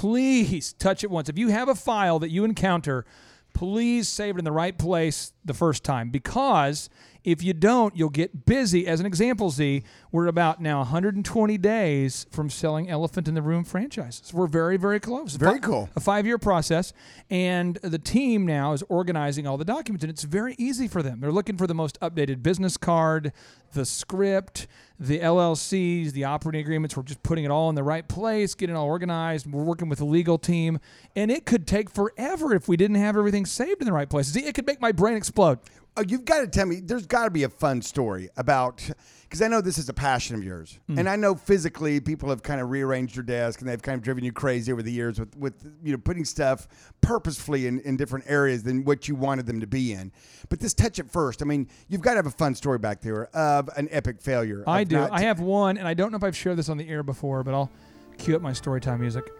Please touch it once. If you have a file that you encounter, please save it in the right place the first time because if you don't, you'll get busy. As an example, Z, we're about now 120 days from selling Elephant in the Room franchises. We're very, very close. Very cool. A five year process. And the team now is organizing all the documents, and it's very easy for them. They're looking for the most updated business card, the script, the LLCs, the operating agreements. We're just putting it all in the right place, getting it all organized. We're working with the legal team. And it could take forever if we didn't have everything saved in the right places. It could make my brain explode. Oh, you've got to tell me. There's got to be a fun story about because I know this is a passion of yours, Mm. and I know physically people have kind of rearranged your desk and they've kind of driven you crazy over the years with with you know putting stuff purposefully in, in different areas than what you wanted them to be in. But this touch it first. I mean, you've got to have a fun story back there of an epic failure. I do. I have one, and I don't know if I've shared this on the air before, but I'll cue up my story time music.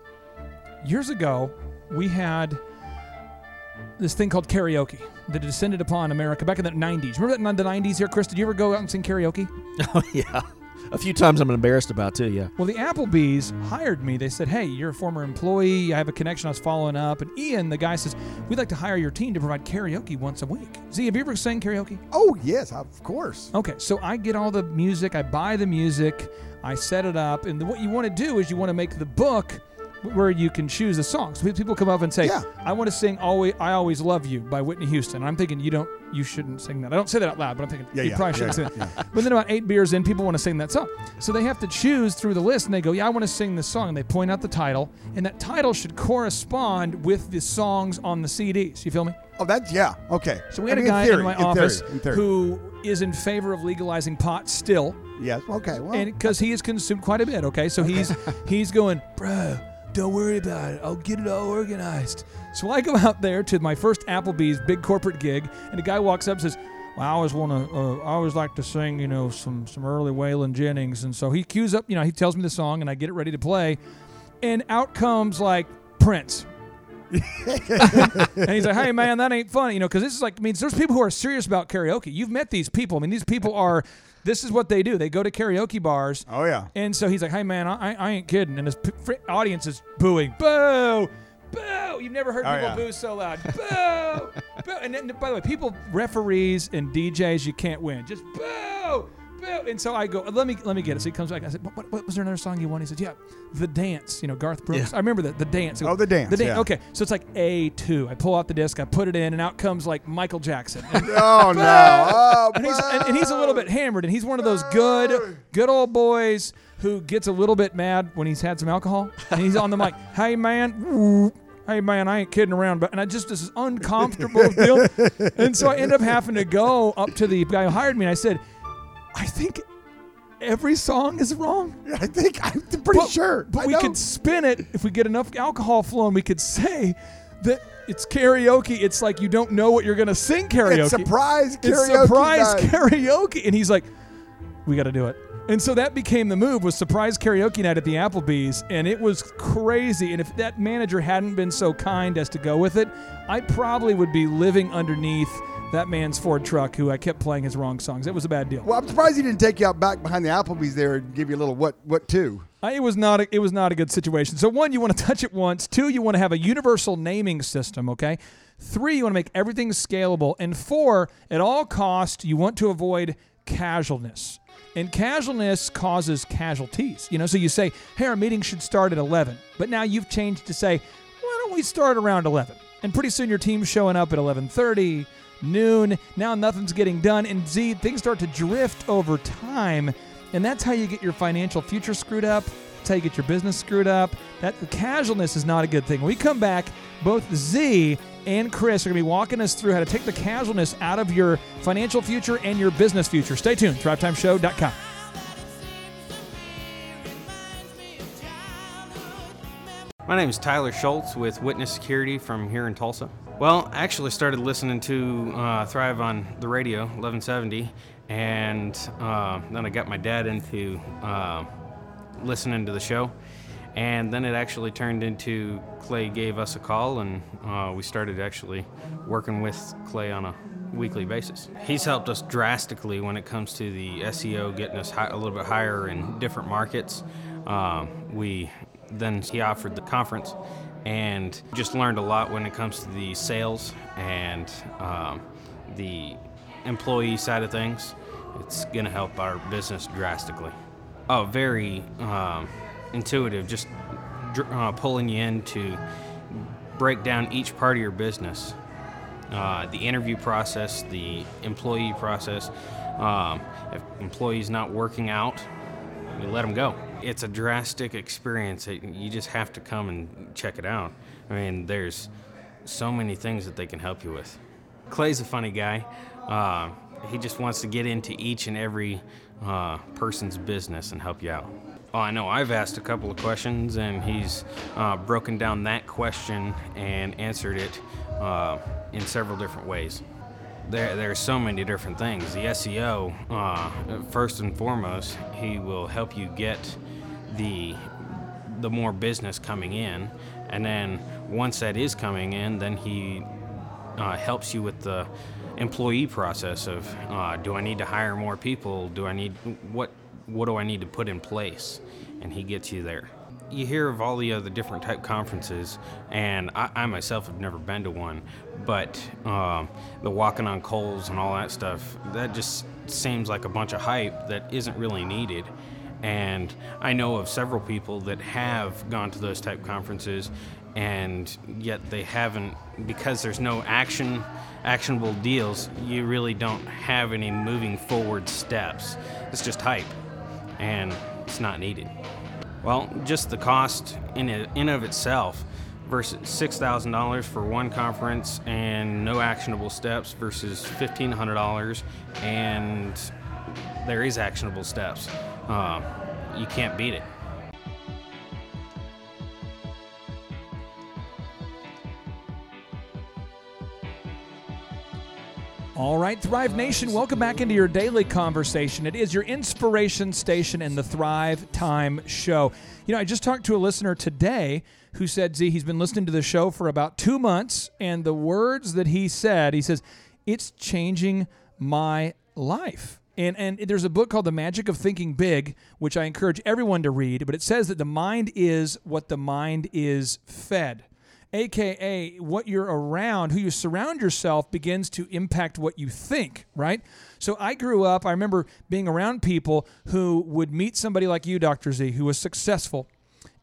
Years ago, we had this thing called karaoke that descended upon America back in the 90s. Remember that in the 90s here, Chris? Did you ever go out and sing karaoke? oh yeah, a few times I'm embarrassed about too. Yeah. Well, the Applebee's hired me. They said, "Hey, you're a former employee. I have a connection. I was following up." And Ian, the guy, says, "We'd like to hire your team to provide karaoke once a week." Z, have you ever sang karaoke? Oh yes, of course. Okay, so I get all the music. I buy the music. I set it up, and what you want to do is you want to make the book where you can choose the songs. So people come up and say, Yeah. "I want to sing always, I always love you" by Whitney Houston. And I'm thinking you don't, you shouldn't sing that. I don't say that out loud, but I'm thinking Yeah, you yeah, probably shouldn't sing that. But then about eight beers in, people want to sing that song. So they have to choose through the list, and they go, "Yeah, I want to sing this song." And they point out the title, and that title should correspond with the songs on the CDs. You feel me? Oh, that's yeah. Okay. So we had I a mean, guy theory, in my theory, office in theory. who is in favor of legalizing pot still. Yes. Okay. Well, and because he has consumed quite a bit. Okay, so he's he's going, bro. Don't worry about it. I'll get it all organized. So I go out there to my first Applebee's big corporate gig, and a guy walks up and says, well, I always want to. Uh, I always like to sing, you know, some some early Waylon Jennings, and so he cues up. You know, he tells me the song, and I get it ready to play, and out comes like Prince. and he's like, "Hey man, that ain't funny," you know, because this is like means there's people who are serious about karaoke. You've met these people. I mean, these people are. This is what they do. They go to karaoke bars. Oh yeah. And so he's like, "Hey man, I, I ain't kidding." And his p- fr- audience is booing, "Boo, boo!" You've never heard Oh, people yeah. boo so loud, "Boo, boo!" And then, by the way, people, referees and DJs, you can't win. Just boo, boo. And so I go, "Let me let me get it." So he comes back. I said, "What, what, what was there another song you wanted?" He said, "Yeah, the dance." You know, Garth Brooks. Yeah. I remember that the dance. Oh, The Dance, The dance. yeah. Okay, so it's like A two. I pull out the disc, I put it in, and out comes like Michael Jackson. And- Oh no. Oh, and he's, and, and he's a little bit hammered, and he's one of those good, good old boys who gets a little bit mad when he's had some alcohol, and he's on the mic. Hey man, hey man, I ain't kidding around, but and I just this is uncomfortable deal, and so I end up having to go up to the guy who hired me, and I said, I think every song is wrong. I think I'm pretty But- sure. But I we know. could spin it if we get enough alcohol flowing. We could say that it's karaoke. It's like you don't know what you're going to sing karaoke. It's surprise It's karaoke surprise night. karaoke. And he's like, we got to do it. And so that became the move was surprise karaoke night at the Applebee's, and it was crazy. And if that manager hadn't been so kind as to go with it, I probably would be living underneath that man's Ford truck who I kept playing his wrong songs. It was a bad deal. Well, I'm surprised he didn't take you out back behind the Applebee's there and give you a little what what two. Uh, It was not a, it was not a good situation. So one, you want to touch it once. Two, you want to have a universal naming system. Okay. Three, you want to make everything scalable. And four, at all cost, you want to avoid casualness. And casualness causes casualties. You know, so you say, hey, our meeting should start at 11. But now you've changed to say, why don't we start around 11? And pretty soon your team's showing up at 11:30, noon. Now nothing's getting done, and Z things start to drift over time, and that's how you get your financial future screwed up. That's how you get your business screwed up. That casualness is not a good thing. When we come back, both Z and Chris are going to be walking us through how to take the casualness out of your financial future and your business future. Stay tuned. ThriveTimeShow.com. My name is Tyler Schultz with Witness Security from here in Tulsa. Well, I actually started listening to uh, Thrive on the radio, 1170, and uh, then I got my dad into uh, listening to the show. And then it actually turned into Clay gave us a call, and uh, we started actually working with Clay on a weekly basis. He's helped us drastically when it comes to the SEO, getting us hi- a little bit higher in different markets. Um, we then he offered the conference, and just learned a lot when it comes to the sales and um, the employee side of things. It's going to help our business drastically. Oh, very um, intuitive, just uh, pulling you in to break down each part of your business. Uh, the interview process, the employee process. Um, if employee's not working out, we let them go. It's a drastic experience. You just have to come and check it out. I mean, there's so many things that they can help you with. Clay's a funny guy. Uh, he just wants to get into each and every uh, person's business and help you out. Oh, I know I've asked a couple of questions, and he's uh, broken down that question and answered it uh, in several different ways. There, there are so many different things. The SEO, uh, first and foremost, he will help you get the the more business coming in, and then once that is coming in, then he uh, helps you with the employee process of uh, do I need to hire more people? Do I need what what do I need to put in place? And he gets you there. You hear of all the other different type conferences, and I, I myself have never been to one, but um, the walking on coals and all that stuff that just seems like a bunch of hype that isn't really needed. And I know of several people that have gone to those type conferences, and yet they haven't because there's no action, actionable deals. You really don't have any moving forward steps. It's just hype, and it's not needed. Well, just the cost in in of itself versus six thousand dollars for one conference and no actionable steps versus fifteen hundred dollars and there is actionable steps. Uh, you can't beat it. All right, Thrive Nation, welcome back into your daily conversation. It is your inspiration station and the Thrive Time Show. You know, I just talked to a listener today who said, Z, he's been listening to the show for about two months, and the words that he said, he says, it's changing my life. And, and there's a book called The Magic of Thinking Big, which I encourage everyone to read, but it says that the mind is what the mind is fed aka what you're around, who you surround yourself begins to impact what you think, right? So I grew up, I remember being around people who would meet somebody like you, Dr. Z, who was successful.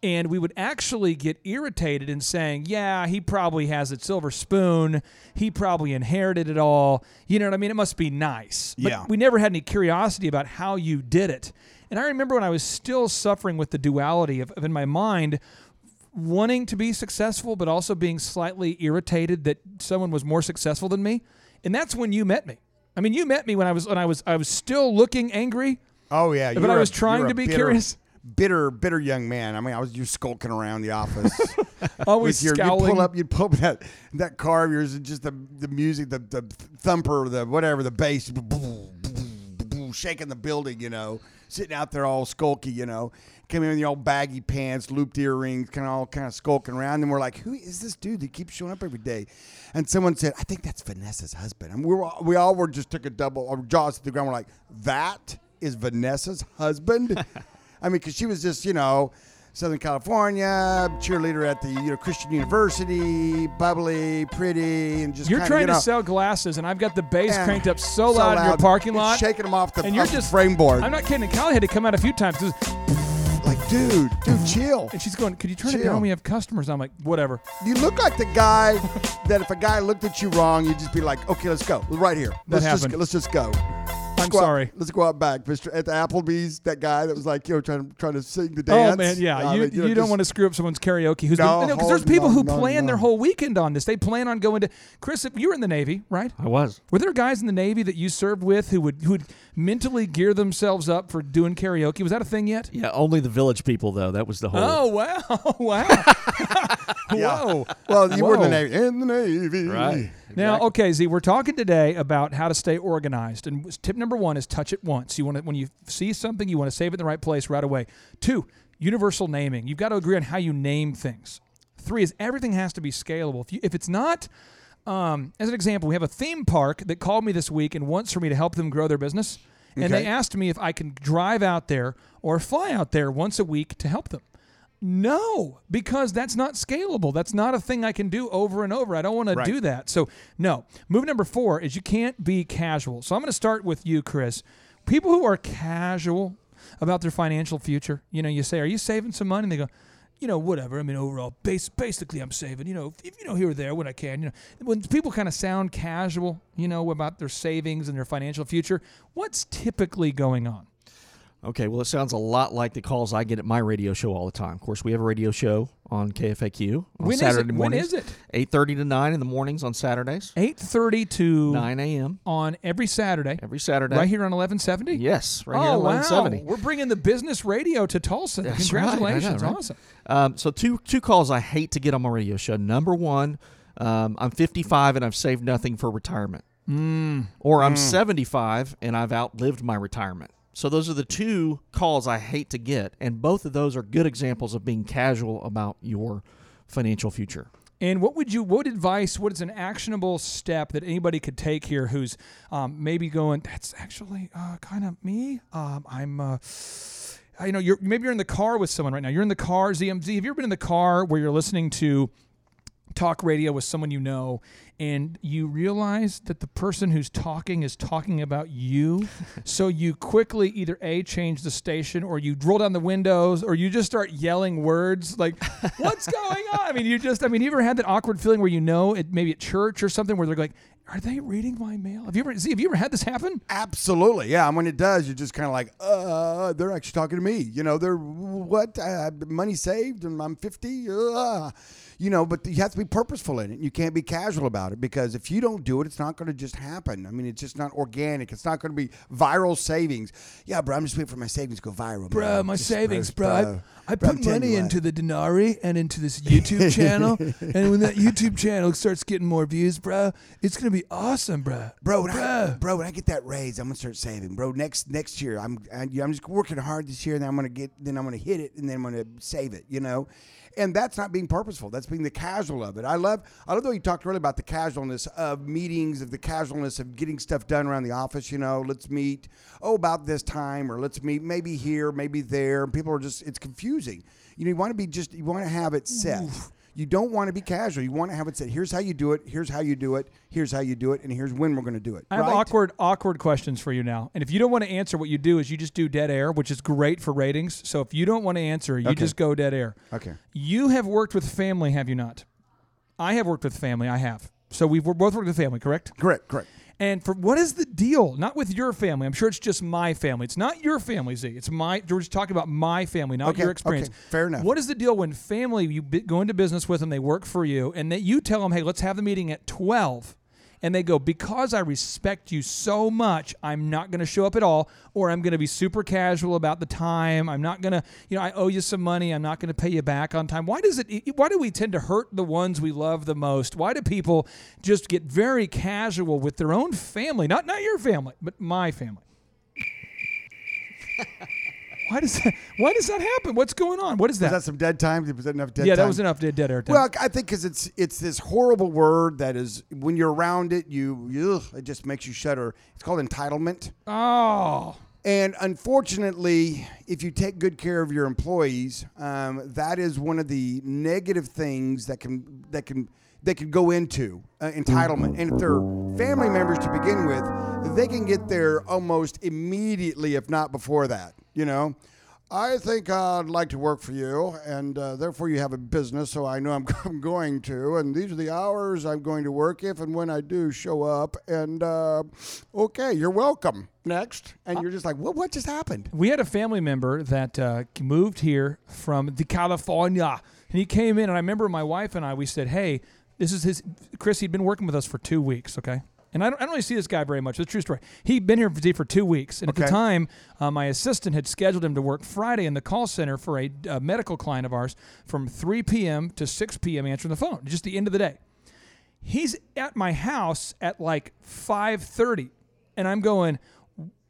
And we would actually get irritated and saying, Yeah, he probably has a silver spoon. He probably inherited it all. You know what I mean? It must be nice. But Yeah. we never had any curiosity about how you did it. And I remember when I was still suffering with the duality of, of in my mind, wanting to be successful, but also being slightly irritated that someone was more successful than me. And that's when you met me. I mean, you met me when I was when I was I was still looking angry. Oh yeah, but I was a- trying to be bitter- curious. Bitter, bitter young man. I mean, I was you skulking around the office. Always your, You'd pull up, you'd pull up that that car of yours, and just the the music, the the thumper, the whatever, the bass, shaking the building. You know, sitting out there all skulky. You know, come in with your old baggy pants, looped earrings, kind of all kind of skulking around. And we're like, who is this dude that keeps showing up every day? And someone said, I think that's Vanessa's husband. And we were all- we all were just took a double, our jaws to the ground. We're like, that is Vanessa's husband. I mean, because she was just, you know, Southern California cheerleader at the you know Christian University, bubbly, pretty, and just You're kinda, trying you to sell glasses, and I've got the bass cranked up so, So loud, in your parking lot, shaking 'em off the- and you're off just frame board. I'm not kidding. Callie had to come out a few times. like, dude, dude, chill. And she's going, "Could you turn it down? We have customers." I'm like, "Whatever." You look like the guy that if a guy looked at you wrong, you'd just be like, "Okay, let's go, right here. Let's just let's just go." Let's I'm go out- sorry. let's go out back, Mister. At the Applebee's, that guy that was like, you know, trying to trying to sing the dance. Oh man, yeah. I you mean, you, know, don't just- want to screw up someone's karaoke. Who's No, because there's people no, who no, plan no. their whole weekend on this. They plan on going to Chris. If you were in the Navy, right? I was. Were there guys in the Navy that you served with who would who would mentally gear themselves up for doing karaoke? Was that a thing yet? Yeah, only the village people though. That was the whole. Oh wow, wow. Whoa. Well, you were in the Navy. In the Navy, Right. Now, okay, Z, we're talking today about how to stay organized. And tip number one is touch it once. You want to when you see something, you want to save it in the right place right away. Two, universal naming. You've got to agree on how you name things. Three is everything has to be scalable. If you, if it's not, um, as an example, we have a theme park that called me this week and wants for me to help them grow their business. And Okay. they asked me if I can drive out there or fly out there once a week to help them. No, because that's not scalable. That's not a thing I can do over and over. I don't want to do that. So, no. Move number four is you can't be casual. So, I'm going to start with you, Chris. People who are casual about their financial future, you know, you say, Are you saving some money? And they go, you know, whatever. I mean, overall, base, basically, I'm saving. You know, if, you know, here or there when I can. You know, when people kind of sound casual, you know, about their savings and their financial future, what's typically going on? Okay, well, it sounds a lot like the calls I get at my radio show all the time. Of course, we have a radio show on KFAQ on When is Saturday it? Mornings. is it? Eight thirty to nine in the mornings on Saturdays. 8:30 to 9 a.m. on every Saturday. Every Saturday. Right here on 1170? Yes, right oh, here on wow. 1170. We're bringing the business radio to Tulsa. That's right, know, Congratulations. right? Awesome. Um, so two two calls I hate to get on my radio show. Number one, um, I'm 55 and I've saved nothing for retirement, Mm. or I'm Mm. 75 and I've outlived my retirement. So those are the two calls I hate to get, and both of those are good examples of being casual about your financial future. And what would you, what advice, what is an actionable step that anybody could take here who's um, maybe going, that's actually uh, kind of me? Um, I'm, uh, I know you're, maybe you're in the car with someone right now. You're in the car, ZMZ. Have you ever been in the car where you're listening to talk radio with someone you know and you realize that the person who's talking is talking about you so you quickly either a change the station or you roll down the windows or you just start yelling words like what's going on i mean you just i mean you ever had that awkward feeling where you know it maybe at church or something where they're like are they reading my mail have you ever see have you ever had this happen Absolutely, yeah. And when it does, you're just kind of like, uh, they're actually talking to me. You know, they're what uh, money saved, and I'm 50. Uh, you know, but you have to be purposeful in it. You can't be casual about it because if you don't do it, it's not going to just happen. I mean, it's just not organic. It's not going to be viral savings. Yeah, bro, I'm just waiting for my savings to go viral. Bro, man. my Just, savings, bro. I, I Bro, put money into the Denari and into this YouTube channel. and when that YouTube channel starts getting more views, bro, it's going to be awesome, bro. Bro, when I, Bro. bro, when I get that raise, I'm gonna start saving. Bro, next next year, I'm I, I'm just working hard this year, and then I'm gonna get, then I'm gonna hit it, and then I'm gonna save it. You know, and that's not being purposeful. That's being the casual of it. I love, I love the way you talked earlier about the casualness of meetings, of the casualness of getting stuff done around the office. You know, let's meet, oh, about this time, or let's meet maybe here, maybe there. And people are just, it's confusing. You know, you want to be just, you want to have it set. You don't want to be casual. You want to have it said, here's how you do it, here's how you do it, here's how you do it, and here's when we're going to do it. I have awkward, awkward questions for you now. And if you don't want to answer, what you do is you just do dead air, which is great for ratings. So if you don't want to answer, you Okay. just go dead air. Okay. You have worked with family, have you not? I have worked with family. I have. So we've both worked with family, correct? Correct, correct. And for what is the deal? Not with your family. I'm sure it's just my family. It's not your family, Z. It's my. We're just talking about my family, not Okay, your experience. okay, fair enough. What is the deal when family you go into business with them, they work for you, and that you tell them, hey, let's have the meeting at 12, and they go, Because I respect you so much, I'm not going to show up at all, or I'm going to be super casual about the time. I'm not going to, you know, I owe you some money. I'm not going to pay you back on time. Why does it, why do we tend to hurt the ones we love the most? Why do people just get very casual with their own family? Not, not your family, but my family. Why does that, why does that happen? What's going on? What is that some dead time? Was that enough dead yeah, time? that was enough dead, dead air time. Well, I think because it's it's this horrible word that is when you're around it, you ugh, it just makes you shudder. It's called entitlement. oh, And unfortunately, if you take good care of your employees, um, that is one of the negative things that can that can they can go into uh, entitlement. And if they're family members to begin with, they can get there almost immediately, if not before that. You know. I think I'd like to work for you, and uh, therefore you have a business, so I know I'm, I'm going to, and these are the hours I'm going to work if and when I do show up, and uh, okay, you're welcome. Next, and you're just like, what? What just happened? We had a family member that uh, moved here from the California, and he came in, and I remember my wife and I. We said, "Hey, this is his Chris. He'd been working with us for two weeks, okay." And I don't, I don't really see this guy very much. It's a true story. He'd been here for, for two weeks, and at the time, uh, my assistant had scheduled him to work Friday in the call center for a, uh medical client of ours from 3 p.m. to 6 p.m. answering the phone, just the end of the day. He's at my house at like 5:30, and I'm going,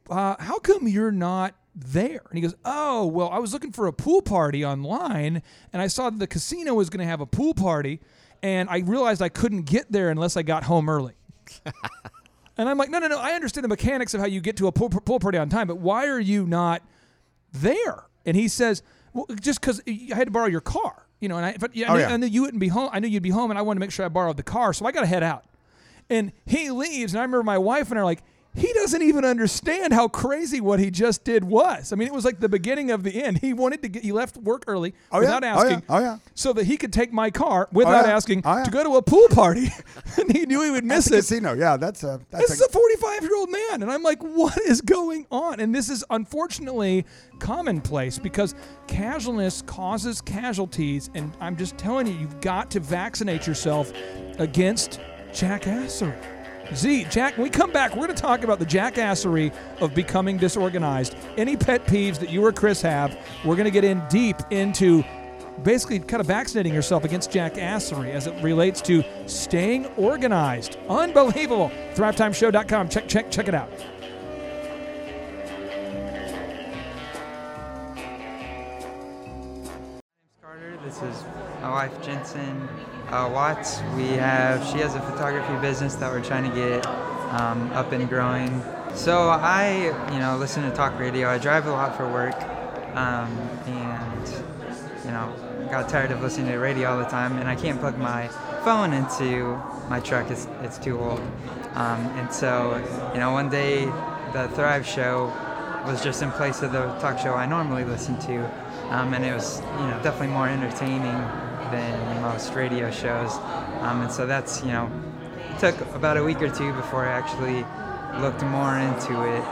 uh, "How come you're not there?" And he goes, "Oh, well, I was looking for a pool party online, and I saw that the casino was going to have a pool party, and I realized I couldn't get there unless I got home early." and I'm like, "No, no, no. I understand the mechanics of how you get to a pool, pool party on time, but why are you not there?" And he says, "Well, just because I had to borrow your car." You know, and I, but yeah, I, Oh, knew, yeah. I knew you wouldn't be home. I knew you'd be home, and I wanted to make sure I borrowed the car, so I got to head out. And he leaves, and I remember my wife and I are like, he doesn't even understand how crazy what he just did was. I mean, it was like the beginning of the end. He wanted to get, he left work early Oh, yeah. without Oh, yeah. asking, Oh, yeah. so that he could take my car without oh, yeah. asking Oh, to go to a pool party. and he knew he would miss it. casino, yeah, that's a that's This a, is a 45 year old man. And I'm like, what is going on? And this is unfortunately commonplace because casualness causes casualties. And I'm just telling you, you've got to vaccinate yourself against jackassery. Z, Jack, when we come back, we're going to talk about the jackassery of becoming disorganized. Any pet peeves that you or Chris have, we're going to get in deep into basically kind of vaccinating yourself against jackassery as it relates to staying organized. Unbelievable. ThriveTimeShow.com. Check, check, check it out. Carter. This is my wife Jensen uh, Watts. We have she has a photography business that we're trying to get um, up and growing. So I, you know, listen to talk radio. I drive a lot for work, um, and you know, got tired of listening to radio all the time, and I can't plug my phone into my truck. It's it's too old. Um, and so, you know, one day the Thrive Show was just in place of the talk show I normally listen to, um, and it was you know definitely more entertaining than most radio shows. Um, and so that's you know took about a week or two before I actually looked more into it.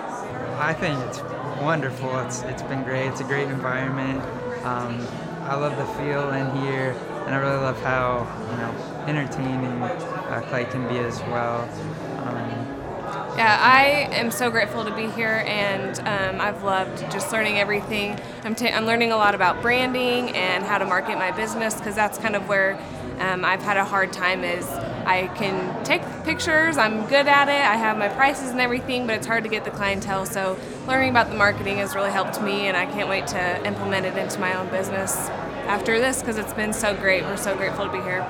I think it's wonderful. It's it's been great. It's a great environment. Um, I love the feel in here, and I really love how you know entertaining uh, Clay can be as well. Yeah, I am so grateful to be here, and um, I've loved just learning everything. I'm, ta- I'm learning a lot about branding and how to market my business because that's kind of where um, I've had a hard time. Is I can take pictures, I'm good at it, I have my prices and everything, but it's hard to get the clientele. So learning about the marketing has really helped me, and I can't wait to implement it into my own business after this because it's been so great. We're so grateful to be here.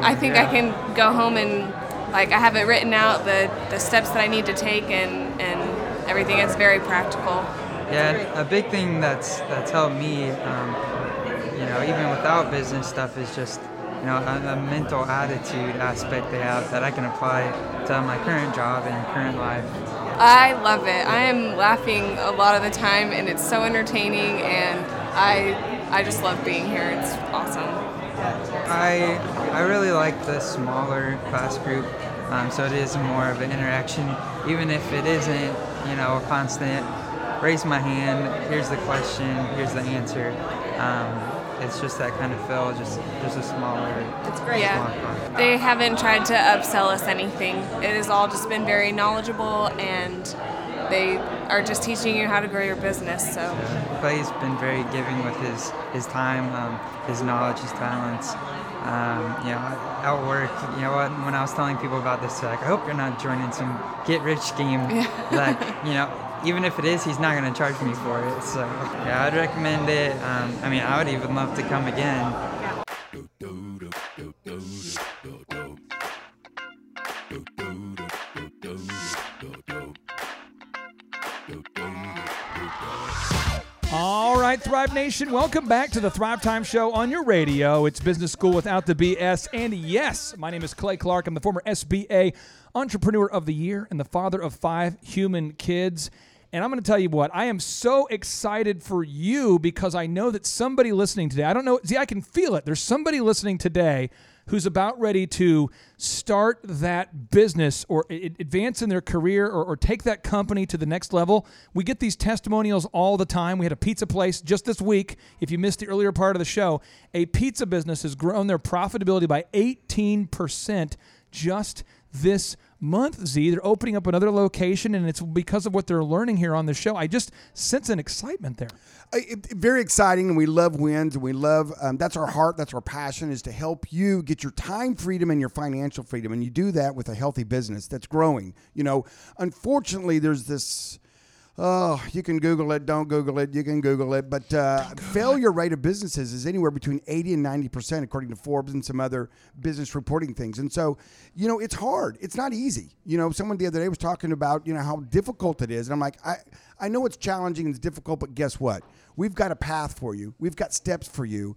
I think I can go home and like I have it written out the, the steps that I need to take and, and everything. It's very practical. Yeah, a big thing that's that's helped me, um, you know, even without business stuff, is just you know a, a mental attitude aspect they have that I can apply to my current job and current life. I love it. I am laughing a lot of the time and it's so entertaining and I I just love being here. It's awesome. I I really like the smaller class group, um, so it is more of an interaction, even if it isn't, you know, a constant. Raise my hand. Here's the question. Here's the answer. Um, it's just that kind of feel, just just a smaller. It's great. Yeah. They haven't tried to upsell us anything. It has all just been very knowledgeable and they are just teaching you how to grow your business. So Clay's been very giving with his his time, um, his knowledge, his talents. Um, you know, at work, you know what? When I was telling people about this, like, I hope you're not joining some get-rich scheme. like, you know, even if it is, he's not going to charge me for it. So, yeah, I'd recommend it. Um, I mean, I would even love to come again. Right, Thrive Nation, welcome back to the Thrive Time Show on your radio. It's Business School Without the BS. And yes, my name is Clay Clark. I'm the former SBA Entrepreneur of the Year and the father of five human kids. And I'm going to tell you what, I am so excited for you because I know that somebody listening today, I don't know, see, I can feel it. There's somebody listening today who's about ready to start that business or advance in their career or, or take that company to the next level. We get these testimonials all the time. We had a pizza place just this week. If you missed the earlier part of the show, a pizza business has grown their profitability by 18% just this month, Z. They're opening up another location, and it's because of what they're learning here on the show. I just sense an excitement there. It- very exciting, and we love wins, and we love um, that's our heart, that's our passion, is to help you get your time freedom and your financial freedom, and you do that with a healthy business that's growing. You know, unfortunately, there's this. Oh, you can Google it. Don't Google it. You can Google it. But uh, failure rate of businesses is anywhere between 80 and 90 percent, according to Forbes and some other business reporting things. And so, you know, it's hard. It's not easy. You know, someone the other day was talking about, you know, how difficult it is. And I'm like, I, I know it's challenging and it's difficult, but guess what? We've got a path for you. We've got steps for you.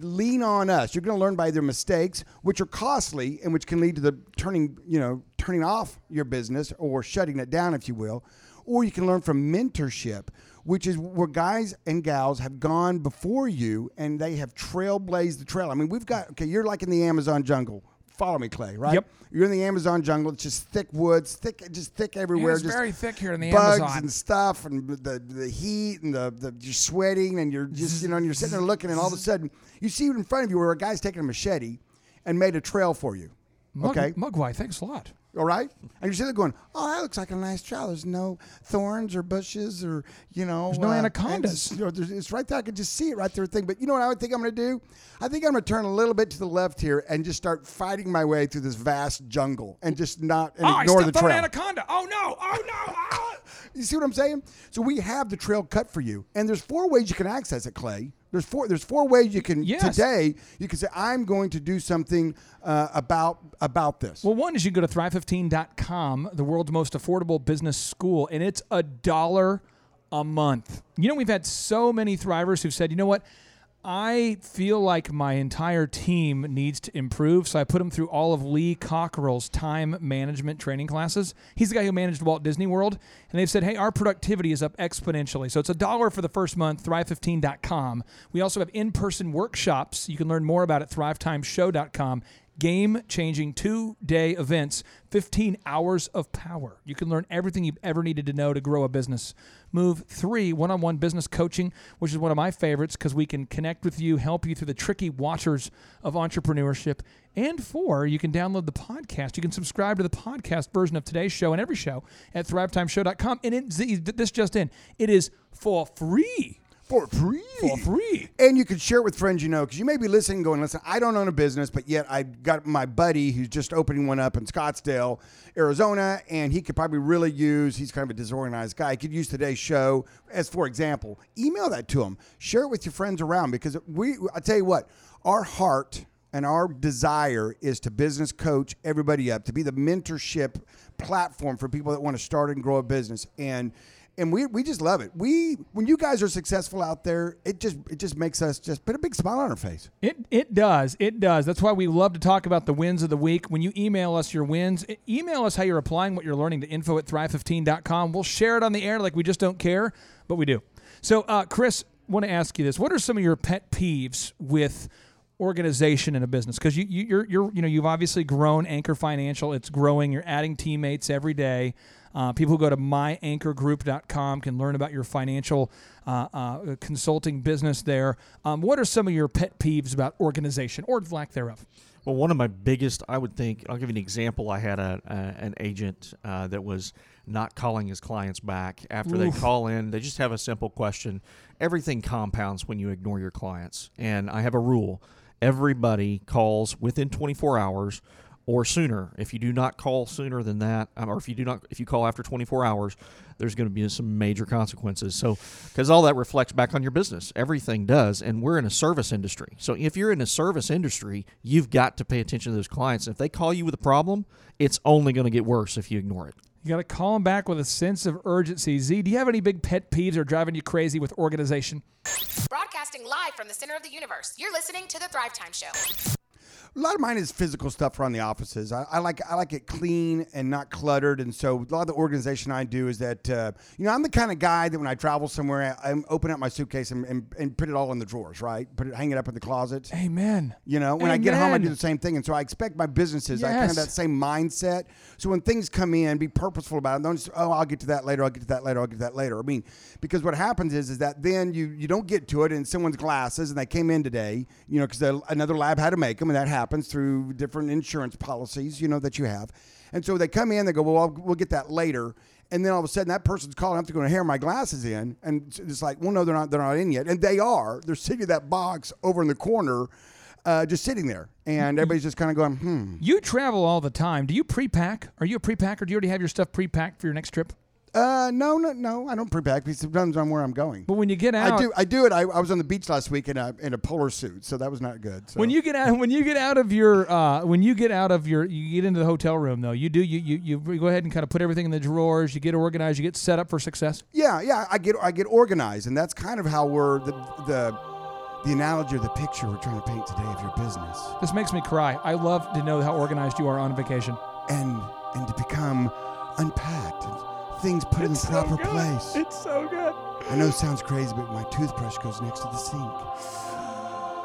Lean on us. You're going to learn by their mistakes, which are costly and which can lead to the turning, you know, turning off your business or shutting it down, if you will. Or you can learn from mentorship, which is where guys and gals have gone before you and they have trailblazed the trail. I mean, we've got okay. You're like in the Amazon jungle. Follow me, Clay. Right? Yep. You're in the Amazon jungle. It's just thick woods, thick, just thick everywhere. it's just very thick here in the bugs Amazon. and stuff, and the the heat and the, the you're sweating and you're just you know and you're sitting there looking, and all of a sudden you see in front of you where a guy's taking a machete and made a trail for you. Mug- Okay. Mugwai, thanks a lot. All right, and you're sitting there going, "Oh, that looks like a nice trail. There's no thorns or bushes or you know, There's no uh, anacondas. you know, it's right there. I could just see it right there. Thing, but you know what I would think I'm going to do? I think I'm going to turn a little bit to the left here and just start fighting my way through this vast jungle and just not and oh, I ignore the stepped on trail. an anaconda. Oh no! Oh no! Ah! You see what I'm saying? So we have the trail cut for you, and there's four ways you can access it, Clay. There's four. There's four ways you can Yes. today. You can say, "I'm going to do something uh, about about this." Well, one is you can go to thrive15.com, the world's most affordable business school, and it's a dollar a month. You know, we've had so many Thrivers who've said, you know what? I feel like my entire team needs to improve, so I put them through all of Lee Cockerell's time management training classes. He's the guy who managed Walt Disney World, and they've said, "Hey, our productivity is up exponentially." So it's a dollar for the first month. Thrive15.com. We also have in-person workshops. You can learn more about it. at ThriveTimeShow.com game changing two day events, 15 hours of power. You can learn everything you've ever needed to know to grow a business. Move three, one on one business coaching, which is one of my favorites because we can connect with you, help you through the tricky waters of entrepreneurship. And four, you can download the podcast. You can subscribe to the podcast version of today's show and every show at thrivetimeshow.com. And it, this just in, it is for free. For free. For free. And you can share it with friends you know, because you may be listening, going, "Listen, I don't own a business, but yet I got my buddy who's just opening one up in Scottsdale, Arizona, and he could probably really use. He's kind of a disorganized guy. He could use today's show as, for example, email that to him, share it with your friends around, because we. I tell you what, our heart and our desire is to business coach everybody up, to be the mentorship platform for people that want to start and grow a business, and and we, we just love it. We when you guys are successful out there, it just it just makes us just put a big smile on our face. It it does. It does. That's why we love to talk about the wins of the week. When you email us your wins, email us how you're applying what you're learning to info at thrive15.com. We'll share it on the air like we just don't care, but we do. So, uh, Chris, want to ask you this. What are some of your pet peeves with organization in a business because you, you you're you're you know you've obviously grown Anchor Financial. It's growing. You're adding teammates every day. Uh, people who go to myanchorgroup.com can learn about your financial uh, uh, consulting business there. Um, what are some of your pet peeves about organization or lack thereof? Well, one of my biggest, I would think, I'll give you an example. I had a, a an agent uh, that was not calling his clients back after Oof. they call in. They just have a simple question. Everything compounds when you ignore your clients, and I have a rule: everybody calls within 24 hours or sooner. If you do not call sooner than that, um, or if you do not, if you call after 24 hours, there's going to be some major consequences. So, because all that reflects back on your business, everything does, and we're in a service industry. So, if you're in a service industry, you've got to pay attention to those clients. If they call you with a problem, it's only going to get worse if you ignore it. You got to call them back with a sense of urgency. Z, do you have any big pet peeves or driving you crazy with organization? Broadcasting live from the center of the universe. You're listening to the Thrive Time Show. A lot of mine is physical stuff around the offices. I, I like I like it clean and not cluttered, and so a lot of the organization I do is that uh, you know I'm the kind of guy that when I travel somewhere, I, I open up my suitcase and, and, and put it all in the drawers, right? Put it, hang it up in the closet. Amen. You know, when I get home, I do the same thing, and so I expect my businesses. Yes. I kind of that same mindset. So when things come in, be purposeful about it. Don't just oh I'll get to that later. I'll get to that later. I'll get to that later. I mean, because what happens is is that then you you don't get to it in someone's glasses, and they came in today, you know, because another lab had to make them, and that happens through different insurance policies, you know, that you have. And so they come in, they go, well, I'll, we'll get that later. And then all of a sudden, that person's calling up to go to hair my glasses in, and it's- it's like, well, no, they're not. They're not in yet, and they are. They're sitting in that box over in the corner, uh, just sitting there, and everybody's just kind of going, hmm. You travel all the time. Do you pre-pack? Are you a pre-packer? Do you already have your stuff pre-packed for your next trip? Uh, no, no, no. I don't pre-pack because it depends on where I'm going. But when you get out, I do. I do it. I, I was on the beach last week in a in a polar suit, so that was not good. So. When you get out, when you get out of your, uh, when you get out of your, you get into the hotel room though. You do, you, you, you go ahead and kind of put everything in the drawers. You get organized. You get set up for success. Yeah, yeah. I get I get organized, and that's kind of how we're the the the analogy or the picture we're trying to paint today of your business, This makes me cry. I love to know how organized you are on vacation. and and to become unpacked and things put in the proper place. It's so good. I know it sounds crazy, but my toothbrush goes next to the sink.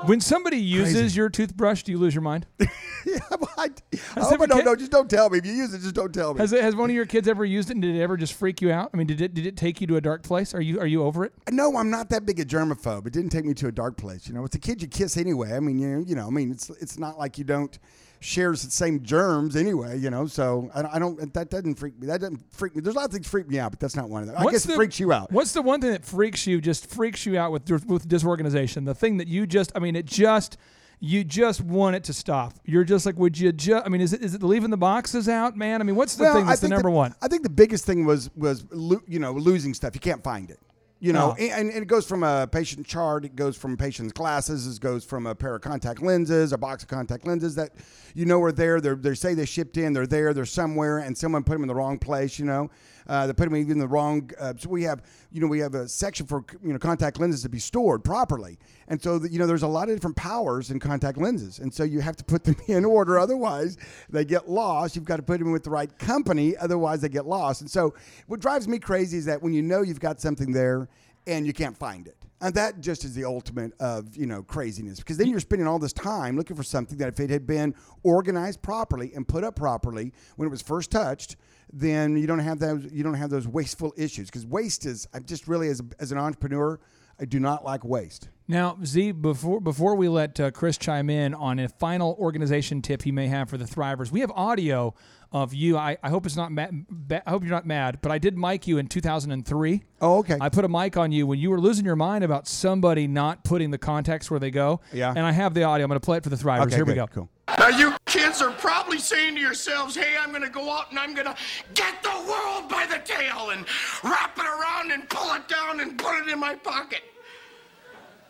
When somebody uses Crazy. your toothbrush, do you lose your mind? yeah, but I, I hope I don't kid- know. Just don't tell me. If you use it, just don't tell me. Has it, has one of your kids ever used it, and did it ever just freak you out? I mean, did it did it take you to a dark place? Are you are you over it? No, I'm not that big a germaphobe. It didn't take me to a dark place. You know, it's a kid you kiss anyway. I mean, you know, you know, I mean, it's it's not like you don't share the same germs anyway. You know, so I, I don't. That doesn't freak me. That doesn't freak me. There's a lot of things freak me out, but that's not one of them. I What's guess it freaks you out. What's the one thing that freaks you? Just freaks you out with with disorganization. The thing that you just, I mean, it just. You just want it to stop. You're just like, would you just? I mean, is it is it leaving the boxes out, man? I mean, what's the Well, thing that's the number one? I think the biggest thing was was lo- you know losing stuff. You can't find it. You know, Oh. and, and it goes from a patient chart, it goes from patient's glasses, it goes from a pair of contact lenses, a box of contact lenses that you know are there. They're, they say they shipped in, they're there, they're somewhere, and someone put them in the wrong place. You know, uh, they put them in the wrong. Uh, so we have, you know, we have a section for you know contact lenses to be stored properly, and so that you know there's a lot of different powers in contact lenses, and so you have to put them in order, otherwise they get lost. You've got to put them with the right company, otherwise they get lost. And so what drives me crazy is that when you know you've got something there and you can't find it. And that just is the ultimate of you know craziness because then you're spending all this time looking for something that if it had been organized properly and put up properly when it was first touched, then you don't have those you don't have those wasteful issues because waste is I just really as as an entrepreneur I do not like waste. Now, Z, before before we let uh, Chris chime in on a final organization tip he may have for the Thrivers, we have audio of you. I, I hope it's not ma- ba- I hope you're not mad, but I did mic you in 2003. Oh, okay. I put a mic on you when you were losing your mind about somebody not putting the context where they go. Yeah. And I have the audio. I'm going to play it for the Thrivers. Okay, Here we go. Cool. Now, you kids are probably saying to yourselves, hey, I'm going to go out and I'm going to get the world by the tail and wrap it around and pull it down and put it in my pocket.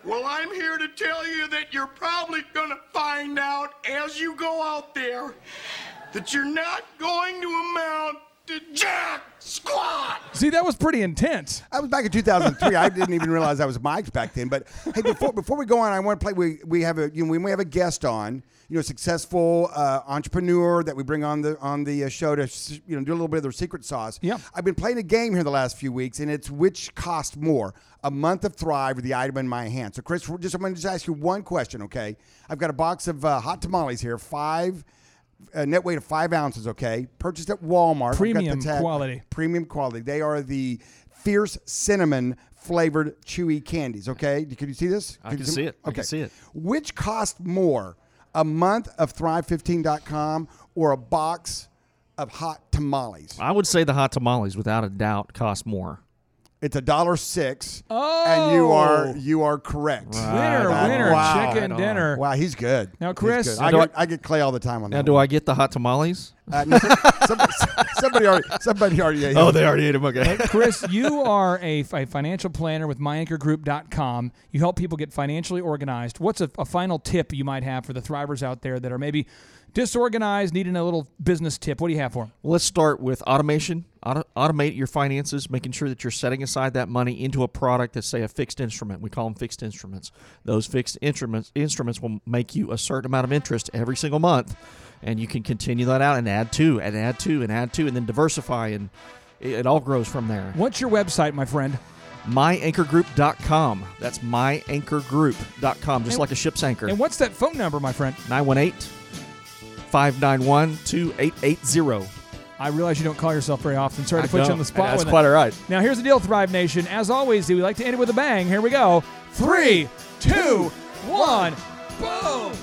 Well, I'm here to tell you that you're probably going to find out as you go out there that you're not going to amount to jack squat. See, that was pretty intense. I was back in 2003. I didn't even realize I was Mike's back then. But hey, before before we go on, I want to play. We we have a you know, we may have a guest on. You know, successful uh, entrepreneur that we bring on the on the uh, show to you know do a little bit of their secret sauce. Yeah. I've been playing a game here the last few weeks, and it's which cost more, a month of Thrive or the item in my hand. So, Chris, just I'm going to just ask you one question, okay? I've got a box of uh, hot tamales here, five. Uh, net weight of five ounces, okay? Purchased at Walmart. I've got the Premium tag- quality. Premium quality. They are the fierce cinnamon flavored chewy candies, okay? Can you see this? I you can see it. I Okay. can see it. Which cost more, a month of Thrive15.com or a box of hot tamales? I would say the hot tamales, without a doubt, cost more. It's a dollar six, and you are Oh. you are correct. Winner, That- winner, wow. chicken dinner. Wow, he's good. Now, Chris- good. Now, I, get, I- I get Clay all the time on that. Now, do I get the hot tamales? Uh, no, somebody, somebody already somebody already ate Oh, it. they already ate them. Okay. Chris, you are a, a financial planner with myanchorgroup.com. You help people get financially organized. What's a, a final tip you might have for the thrivers out there that are maybe disorganized, needing a little business tip? What do you have for them? Let's start with automation. Auto- automate your finances, making sure that you're setting aside that money into a product that's, say, a fixed instrument. We call them fixed instruments. Those fixed instruments instruments will make you a certain amount of interest every single month, and you can continue that out and add to and add to and add to, and then diversify, and it, it all grows from there. What's your website, my friend? MyAnchorGroup.com. That's MyAnchorGroup.com, just And- like a ship's anchor. And what's that phone number, my friend? 918 591 2880. I realize you don't call yourself very often. Sorry to I put you don't. on the spot. That's quite it. all right. Now, here's the deal, Thrive Nation. As always, we like to end it with a bang. Here we go. Three, two, one, boom.